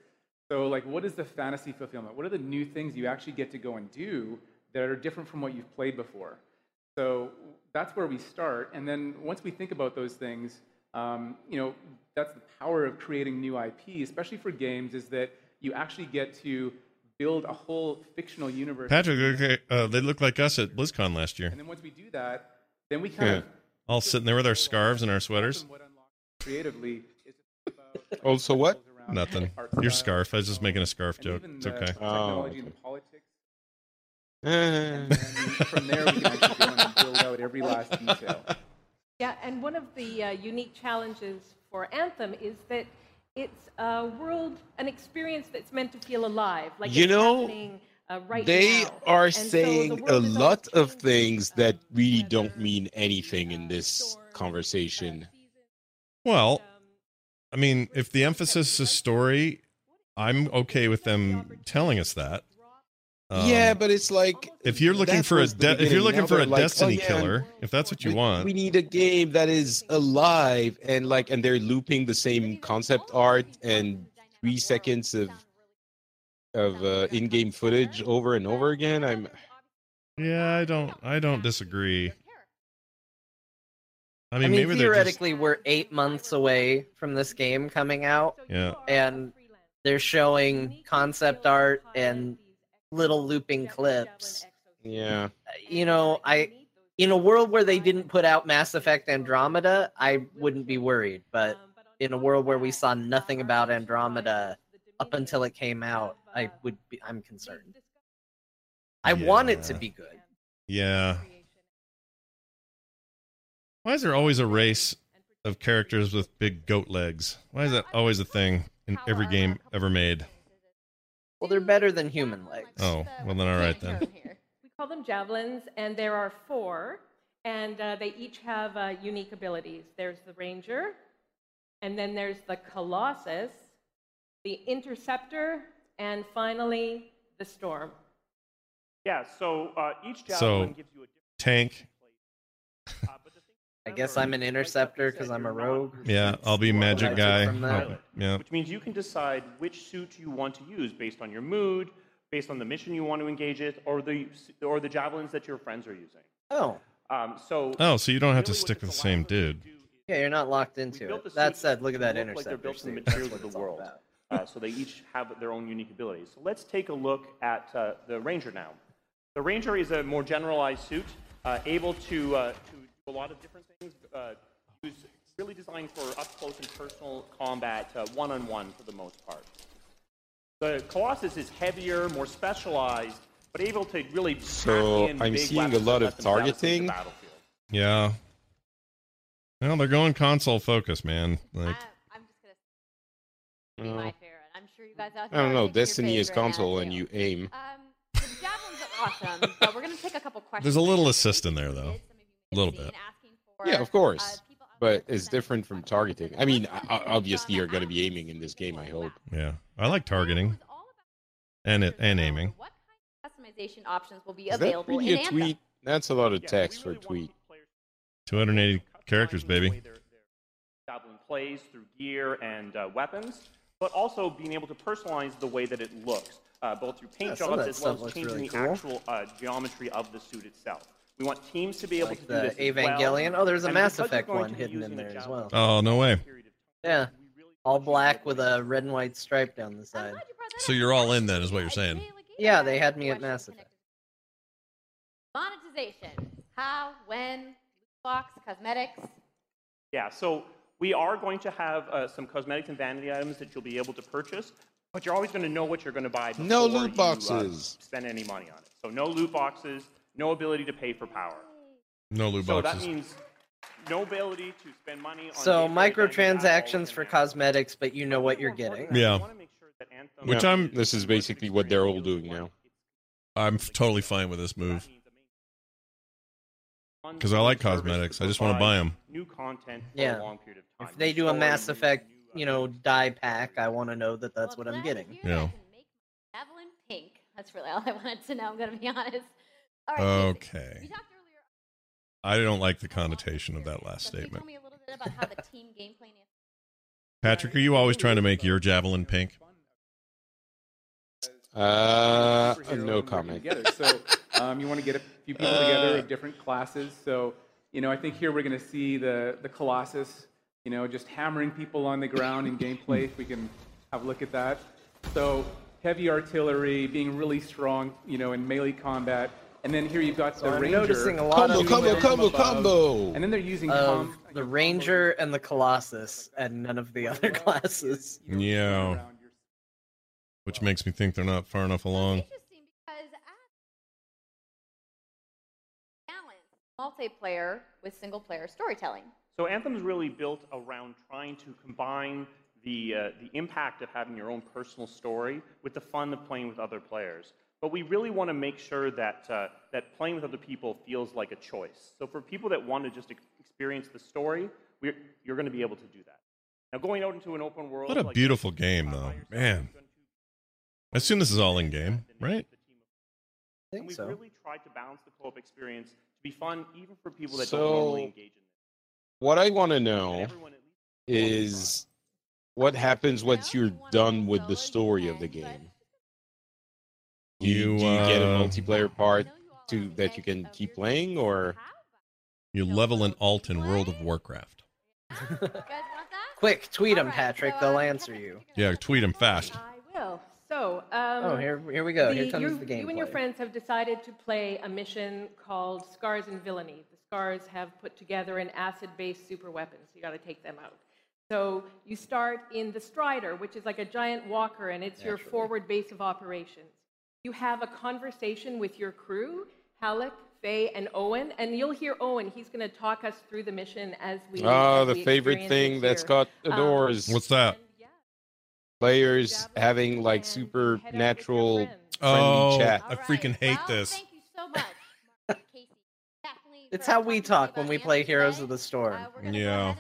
So like, what is the fantasy fulfillment? What are the new things you actually get to go and do that are different from what you've played before? So that's where we start. And then once we think about those things, um, you know, that's the power of creating new IP, especially for games, is that you actually get to build a whole fictional universe. Patrick, okay, uh, they look like us at BlizzCon last year. And then once we do that, then we kind Yeah. of All sitting there with our scarves and our sweaters. creatively is Also, what? Nothing. Your scarf. I was just making a scarf joke. even It's the okay. technology and politics. Eh. And then from there, we can actually go and build out every last detail. Yeah, and one of the uh, unique challenges for Anthem is that it's a world, an experience that's meant to feel alive. Like You it's know, happening, uh, right they now. are And so the saying world a lot of things um, that really don't mean anything in this uh, conversation. Well, um, I mean, if the emphasis is story, I'm okay with them telling us that. Um, yeah, but it's like if you're looking for a de- if you're looking Now for a they're like, Destiny oh, yeah, killer, if that's what you we, want, we need a game that is alive and like, and they're looping the same concept art and three seconds of of uh, in-game footage over and over again. I'm yeah, I don't I don't disagree. I I mean, mean, maybe they're just theoretically, we're eight months away from this game coming out, yeah. and they're showing concept art and little looping clips. yeah. Uh, you know, I in a world where they didn't put out Mass Effect Andromeda, I wouldn't be worried. But in a world where we saw nothing about Andromeda up until it came out, I would be. I'm concerned. I want it to be good. Yeah. Why is there always a race of characters with big goat legs? Why is that always a thing in every game ever made? Well, they're better than human legs. Oh, well then, all right then. We call them javelins, and there are four, and uh, they each have uh, unique abilities. There's the ranger, and then there's the colossus, the interceptor, and finally the storm. Yeah, so uh, each So, javelin gives you a different tank. I guess I'm an interceptor because I'm a rogue. Yeah, I'll be What magic guy. Oh, yeah. which means you can decide which suit you want to use based on your mood, based on the mission you want to engage with, or the or the javelins that your friends are using. Oh. Um, so Oh, so you don't have to stick with the same dude. Yeah, you're not locked into it. That said, look at that look like they're interceptor. built from the materials of the world. Uh, so they each have their own unique abilities. So let's take a look at uh, the Ranger now. The Ranger is a more generalized suit, uh, able to, uh, to do a lot of different things. Uh, who's really designed for up close and personal combat, one on one for the most part. The Colossus is heavier, more specialized, but able to really pack So I'm big seeing a lot of let them devastate the targeting. Yeah. Well, they're going console focus, man. Like, Be Uh, my favorite. I'm sure you guys out I don't know. Destiny is console and you aim. Um, the javelins are awesome, but we're gonna take a couple questions. there's a little assist in there, though. A little bit. Yeah, of course. But it's different from targeting. I mean, o- o- obviously you're going to be aiming in this game. I hope. Yeah. I like targeting and it, and aiming. What kind of Customization options will be Is that available really in a Anthem. tweet? That's a lot of text for a tweet. 280 characters, baby. Javelin plays through gear and uh, weapons, but also being able to personalize the way that it looks, uh, both through paint Yeah, jobs as well as changing really the cool. actual uh, geometry of the suit itself. We want teams to be able Like to do the this as well. Evangelion. Oh, there's a And Mass because Effect one hidden in there as well. Oh, no way. Yeah. All black with a red and white stripe down the side. So you're all in then, is what you're saying. Yeah, they had me at Mass Effect. Monetization. How, when, loot box, cosmetics. Yeah, so we are going to have uh, some cosmetics and vanity items that you'll be able to purchase, but you're always going to know what you're going to buy. No before loot you, uh, boxes. spend any money on it. So no loot boxes, no ability to pay for power. No loot so that means no ability to spend money on. So microtransactions for cosmetics, but you know what you're getting. Yeah. Which I'm This is basically what they're all doing now. I'm f- totally fine with this move. Because I like cosmetics. I just want to buy them. New content for Yeah. a long period of time. If they do a Mass Effect, uh, you know, die pack, I want to know that that's what I'm getting. Yeah. Javelin pink. That's really all I wanted to know. I'm gonna be honest. All right. Casey, Okay. Earlier. I don't like the connotation of that last So can you statement. tell me a little bit about how the team gameplay? and- Patrick, are you always trying to make your javelin pink? Uh, no comment. So um, you want to get a few people together of different classes. So you know, I think here we're going to see the the Colossus. You know, just hammering people on the ground in gameplay. If we can have a look at that. So heavy artillery, being really strong. You know, in melee combat. And then here you've got So the I'm ranger. noticing a lot Combo, of combo, movement combo, combo. And then they're using of com- the Ranger and the Colossus, and none of the other classes. Yeah. Which makes me think they're not far enough along. Interesting because balance multiplayer with single player storytelling. So Anthem's really built around trying to combine the uh, the impact of having your own personal story with the fun of playing with other players. But we really want to make sure that uh, that playing with other people feels like a choice. So for people that want to just experience the story, we're, you're going to be able to do that. Now going out into an open world. What a like beautiful game, though. Man. I assume this is all in game, right? and we've so. really tried to balance the co-op experience to be fun, even for people that So- don't normally engage in this. What I want to know is what happens once you're done with the story of the game. Do you, You, do you get a uh, multiplayer part to that you can keep playing, or You level an alt in World of Warcraft. Quick, tweet them, Patrick. They'll answer you. Yeah, tweet them fast. I will. So, um, Oh, here- here we go. Here comes you, the game. You and your friends have decided to play a mission called Scars and Villainy. The Scars have put together an acid-based super weapon, so you got to take them out. So you start in the Strider, which is like a giant walker, and it's your forward base of operations. You have a conversation with your crew, Haluk, Faye, and Owen, and you'll hear Owen. He's going to talk us through the mission as we. oh, as the we favorite experience thing it that here. Scott Um, adores? What's that? Players having like supernatural friendly Oh, chat. I freaking hate this. Thank you so much, It's how we talk when we play Heroes of the Storm. Yeah.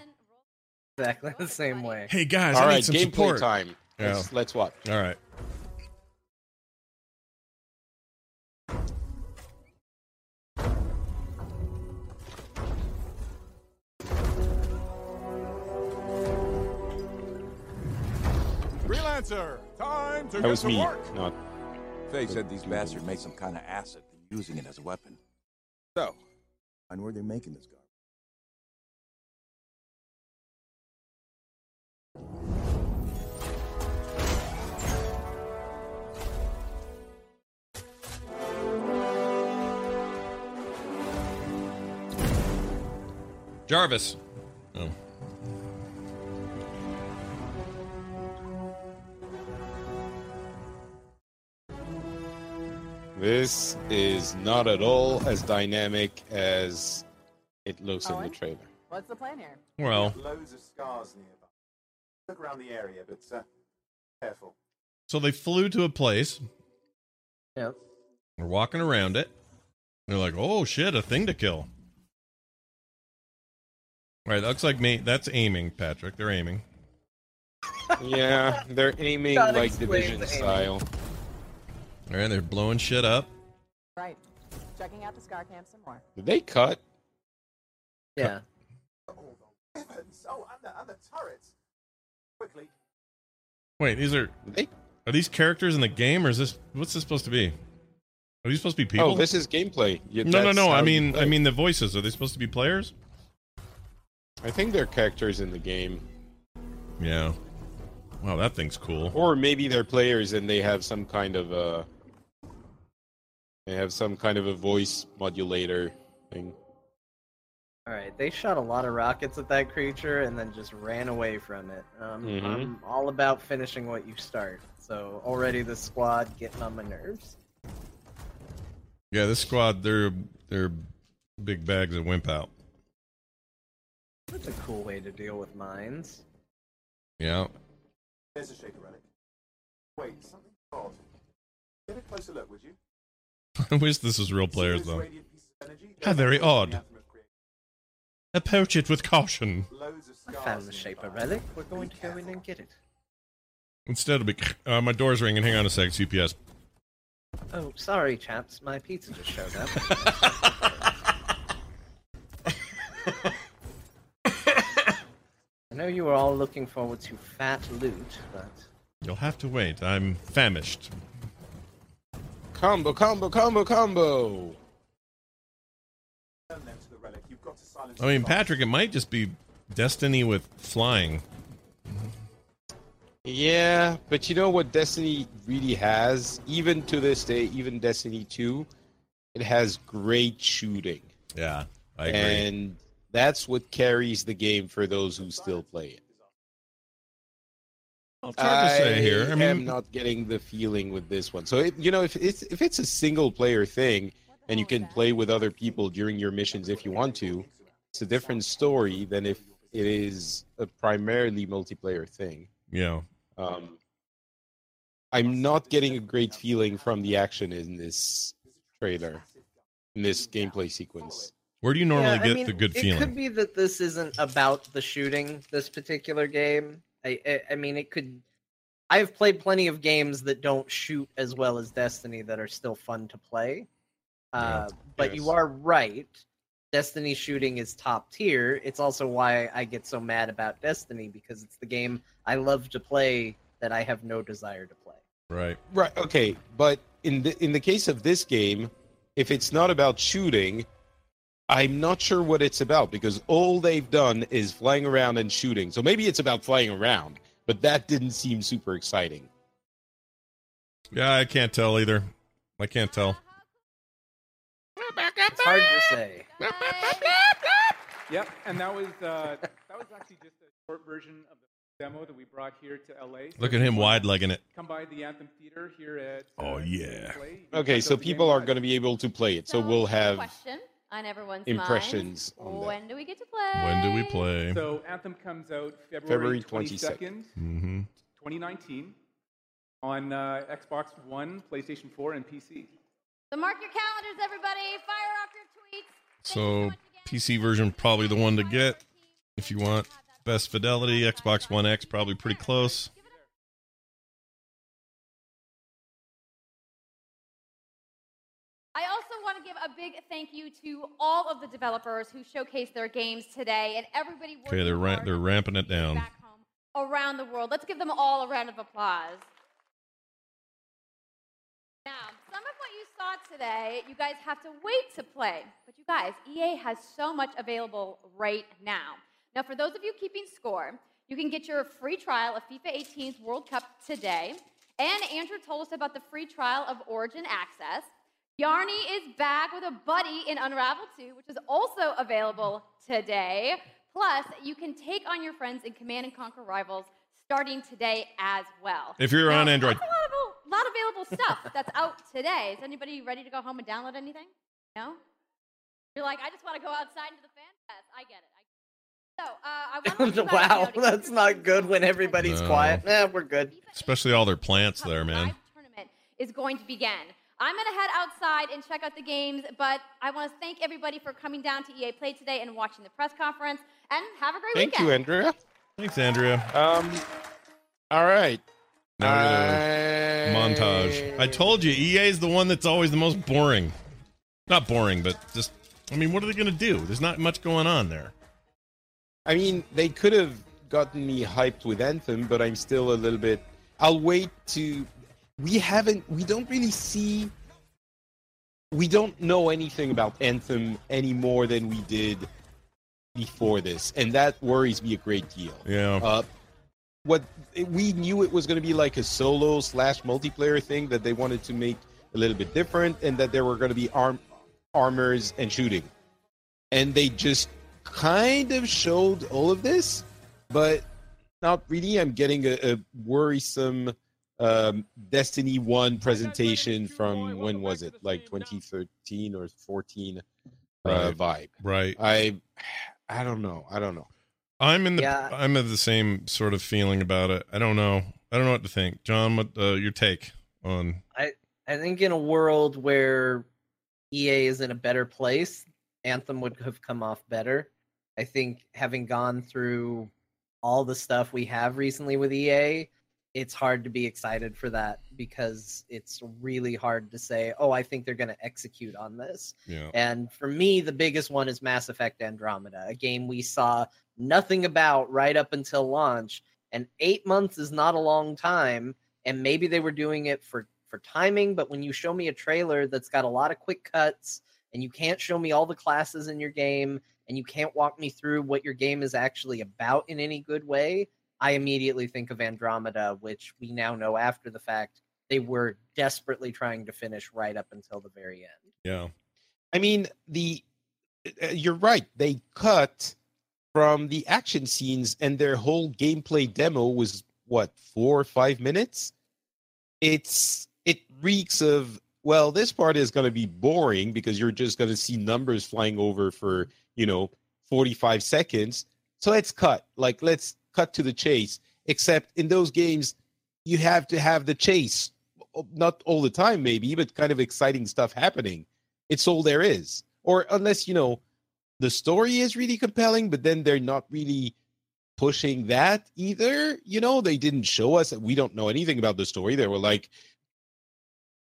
Exactly the same way. Hey guys, All I right, need some gameplay support. time. Yeah. Let's, let's watch. All right. Freelancer, time to That get was to me, work. not. Faye said these bastards made some kind of acid and using it as a weapon. So, find where they're making this garbage. Jarvis. This is not at all as dynamic as it looks in the trailer. What's the plan here? Well, Loads of scars nearby. Look around the area, but uh, careful. so they flew to a place. Yep. They're walking around it. They're like, "Oh shit, a thing to kill." All right, that looks like me. That's aiming, Patrick. They're aiming. Yeah, they're aiming Gotta like division the aiming. style. All right, they're blowing shit up. Right. Checking out the Scar Camp some more. Did they cut? Yeah. Heavens! Oh, and the, and the turrets. Quickly. Wait, these are are these characters in the game, or is this what's this supposed to be? Are these supposed to be people? Oh, this is gameplay. Yeah, no, no, no. I mean, I mean the voices. Are they supposed to be players? I think they're characters in the game. Yeah. Wow, that thing's cool. Or maybe they're players and they have some kind of a they have some kind of a voice modulator thing. All right, they shot a lot of rockets at that creature and then just ran away from it. Um, Mhm. I'm all about finishing what you start. So already the squad getting on my nerves. Yeah, this squad, they're they're big bags of wimp out. That's a cool way to deal with mines. Yeah. There's a Shaper relic. Wait, something odd. Get a closer look, would you? I wish this was real players though. radiant pieces of energy? How very odd. the Anthem have created. Approach it with caution. I found the. Shaper relic. We're going to go in and get it. Instead, it'll be uh, my door's ringing. Hang on a sec. CPS. Oh, sorry, chaps. My pizza just showed up. I know you were all looking forward to fat loot, but You'll have to wait. I'm famished. Combo, combo, combo, combo. Turn them to the relic. You've got to silence I mean. Patrick, it might just be Destiny with flying. Yeah, but you know what Destiny really has? Even to this day, even Destiny 2, it has great shooting. Yeah, I agree. And that's what carries the game for those who still play it. Well, it's hard to say here. I am not getting the feeling with this one. So it, you know, if it's if it's a single player thing and you can play with other people during your missions if you want to, it's a different story than if it is a primarily multiplayer thing. yeah. Um, I'm not getting a great feeling from the action in this trailer, in this gameplay sequence. Where do you normally Yeah, I get mean, the good it feeling? It could be that this isn't about the shooting. This particular game. I, I, I mean, it could. I've played plenty of games that don't shoot as well as Destiny that are still fun to play. Uh, but you are right. Destiny shooting is top tier. It's also why I get so mad about Destiny because it's the game I love to play that I have no desire to play. Right. Right. Okay. But in the in the case of this game, if it's not about shooting, I'm not sure what it's about because all they've done is flying around and shooting. So maybe it's about flying around, but that didn't seem super exciting. Yeah, I can't tell either. I can't tell. It's hard to say. Yep, and that was uh, that was actually just a short version of the demo that we brought here to LA. So Look at him wide-legging it. Come by the Anthem Theater here at. Oh, uh, yeah. Play. You can Okay, so out the game people are going to be able to play it. So we'll have Question on everyone's impressions minds. on that. When do we get to play? When do we play? So Anthem comes out February February 22nd. 22nd, hmm 2019, on uh, Xbox One, PlayStation 4, and PC. So mark your calendars, everybody. Fire off your tweets. So PC version probably the one to get if you want best fidelity. Xbox One X probably pretty close. Big thank you to all of the developers who showcased their games today and everybody Okay, they're ra- they're ramping it down. back home around the world. Let's give them all a round of applause. Now, some of what you saw today, you guys have to wait to play. But you guys, EA has so much available right now. Now, for those of you keeping score, you can get your free trial of FIFA 18's World Cup today. And Andrew told us about the free trial of Origin Access. Yarny is back with a buddy in Unravel 2, which is also available today. Plus, you can take on your friends in Command and Conquer Rivals starting today as well. If you're Now, on Android. That's a lot of, lot of available stuff that's out today. Is anybody ready to go home and download anything? No? You're like, I just want to go outside into the fan fest. I get it. I so, uh, I want to let you guys know wow, that's not good when everybody's No. quiet. Nah, we're good. Especially all their plants there, man. tournament is going to begin. I'm going to head outside and check out the games, but I want to thank everybody for coming down to EA Play today and watching the press conference. And have a great Thank weekend. Thank you, Andrea. Thanks, Andrea. Um, all right. Now we got a montage. I told you, EA is the one that's always the most boring. Not boring, but just. I mean, what are they going to do? There's not much going on there. I mean, they could have gotten me hyped with Anthem, but I'm still a little bit. I'll wait to. We haven't. We don't really see. We don't know anything about Anthem any more than we did before this, and that worries me a great deal. Yeah. Uh, what we knew it was going to be like a solo slash multiplayer thing that they wanted to make a little bit different, and that there were going to be arm armors and shooting, and they just kind of showed all of this, but not really. I'm getting a, a worrisome um, Destiny One presentation from when was it? Like 2013 or 14 uh, Right. vibe. Right. I I don't know. I don't know. I'm in the. Yeah. I'm of the same sort of feeling about it. I don't know. I don't know what to think. Jon, what uh, your take on? I I think in a world where EA is in a better place, Anthem would have come off better. I think having gone through all the stuff we have recently with EA, it's hard to be excited for that because it's really hard to say, "Oh, I think they're going to execute on this." Yeah. And for me, the biggest one is Mass Effect Andromeda, a game we saw nothing about right up until launch. And eight months is not a long time. And maybe they were doing it for for timing, but when you show me a trailer that's got a lot of quick cuts and you can't show me all the classes in your game and you can't walk me through what your game is actually about in any good way, I immediately think of Andromeda, which we now know after the fact they were desperately trying to finish right up until the very end. Yeah. I mean, the uh, you're right. They cut from the action scenes, and their whole gameplay demo was what four or five minutes. It's it reeks of well, this part is going to be boring because you're just going to see numbers flying over for you know 45 seconds. So let's cut. Like let's cut to the chase. Except in those games, you have to have the chase. Not all the time, maybe, but kind of exciting stuff happening. It's all there is. Or unless, you know, the story is really compelling, but then they're not really pushing that either. You know, they didn't show us that we don't know anything about the story. They were like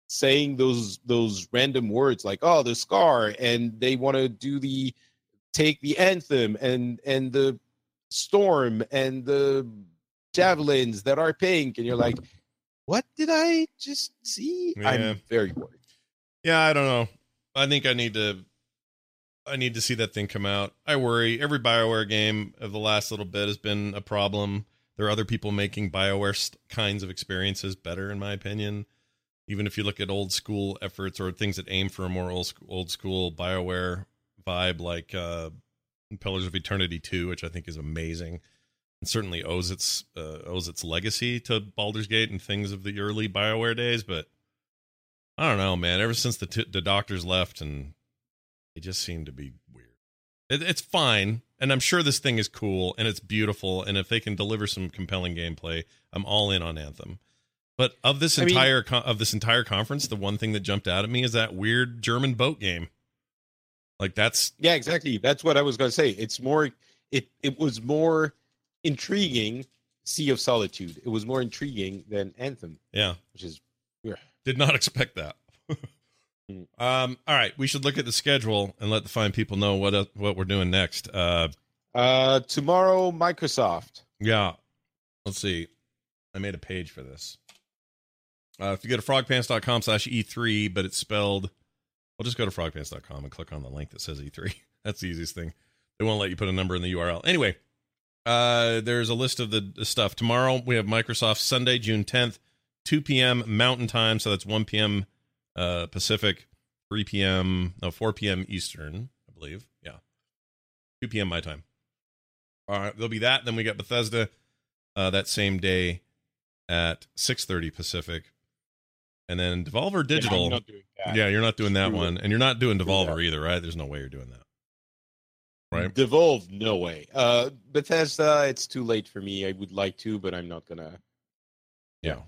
saying those those random words like, oh, the scar, and they want to do the take the anthem and and the storm and the javelins that are pink, and you're like, what did I just see? Yeah. I'm very worried. Yeah, I don't know. I think I need to I need to see that thing come out. I worry. Every BioWare game of the last little bit has been a problem. There are other people making BioWare st- kinds of experiences better, in my opinion. Even if you look at old school efforts or things that aim for a more old school, old school BioWare vibe, like uh, Pillars of Eternity 2, which I think is amazing, and certainly owes its uh, owes its legacy to Baldur's Gate and things of the early BioWare days. But I don't know, man. Ever since the t- the doctors left, and they just seem to be weird. It, it's fine, and I'm sure this thing is cool and it's beautiful. And if they can deliver some compelling gameplay, I'm all in on Anthem. But of this I mean- entire con- of this entire conference, the one thing that jumped out at me is that weird German boat game. Like that's Yeah, exactly. That's what I was going to say. It's more. It it was more intriguing. Sea of Solitude. It was more intriguing than Anthem. Yeah, which is yeah. Did not expect that. um. All right, we should look at the schedule and let the fine people know what uh, what we're doing next. Uh. Uh. Tomorrow, Microsoft. Yeah. Let's see. I made a page for this. Uh, if you go to frogpants.com slash E3, but it's spelled, well, just go to frogpants.com and click on the link that says E3. That's the easiest thing. They won't let you put a number in the URL. Anyway, uh, there's a list of the, the stuff. Tomorrow we have Microsoft Sunday, June 10th, 2 p.m. Mountain Time. So that's 1 p.m. Uh, Pacific, 3 p.m. No, 4 p.m. Eastern, I believe. Yeah. 2 p.m. my time. All right, there'll be that. Then we got Bethesda uh, that same day at 6:30 Pacific, and then Devolver Digital. I'm not doing that. Yeah, you're not doing that Screw one, it. and you're not doing Devolver that. either, right? There's no way you're doing that. Right. Devolve, no way. Uh, Bethesda, it's too late for me. I would like to, but I'm not gonna. Yeah.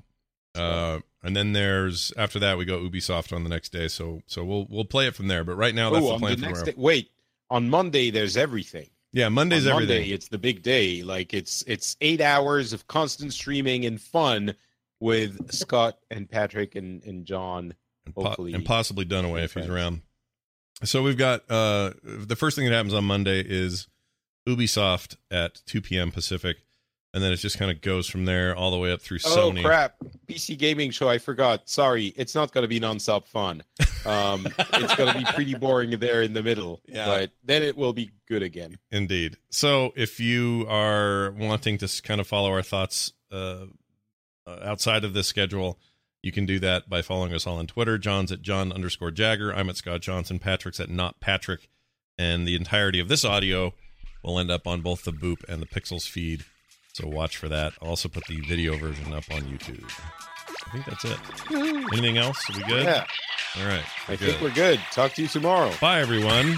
Uh, and then there's after that we go Ubisoft on the next day, so so we'll we'll play it from there. But right now that's oh, the plan the next day. Wait, on Monday there's everything. Yeah, Monday's on everything. Monday, it's the big day. Like it's it's eight hours of constant streaming and fun with Scott and Patrick and, and Jon. Po- Hopefully, and possibly Dunaway if he's around. So we've got uh the first thing that happens on Monday is Ubisoft at 2 p.m. Pacific, and then it just kind of goes from there all the way up through Oh Sony. Oh crap! PC gaming show. I forgot. Sorry, it's not going to be nonstop fun. Um, it's going to be pretty boring there in the middle. Yeah. but then it will be good again. Indeed. So if you are wanting to kind of follow our thoughts uh, Uh, outside of this schedule, you can do that by following us all on Twitter. Jon's at Jon underscore Jagger. I'm at Scott Johnson. Patrick's at Not Patrick. And the entirety of this audio will end up on both the Boop and the Pixels feed. So watch for that. I'll also put the video version up on YouTube. I think that's it. Anything else? Are we good? Yeah. All right. I think we're good. Talk to you tomorrow. Bye, everyone.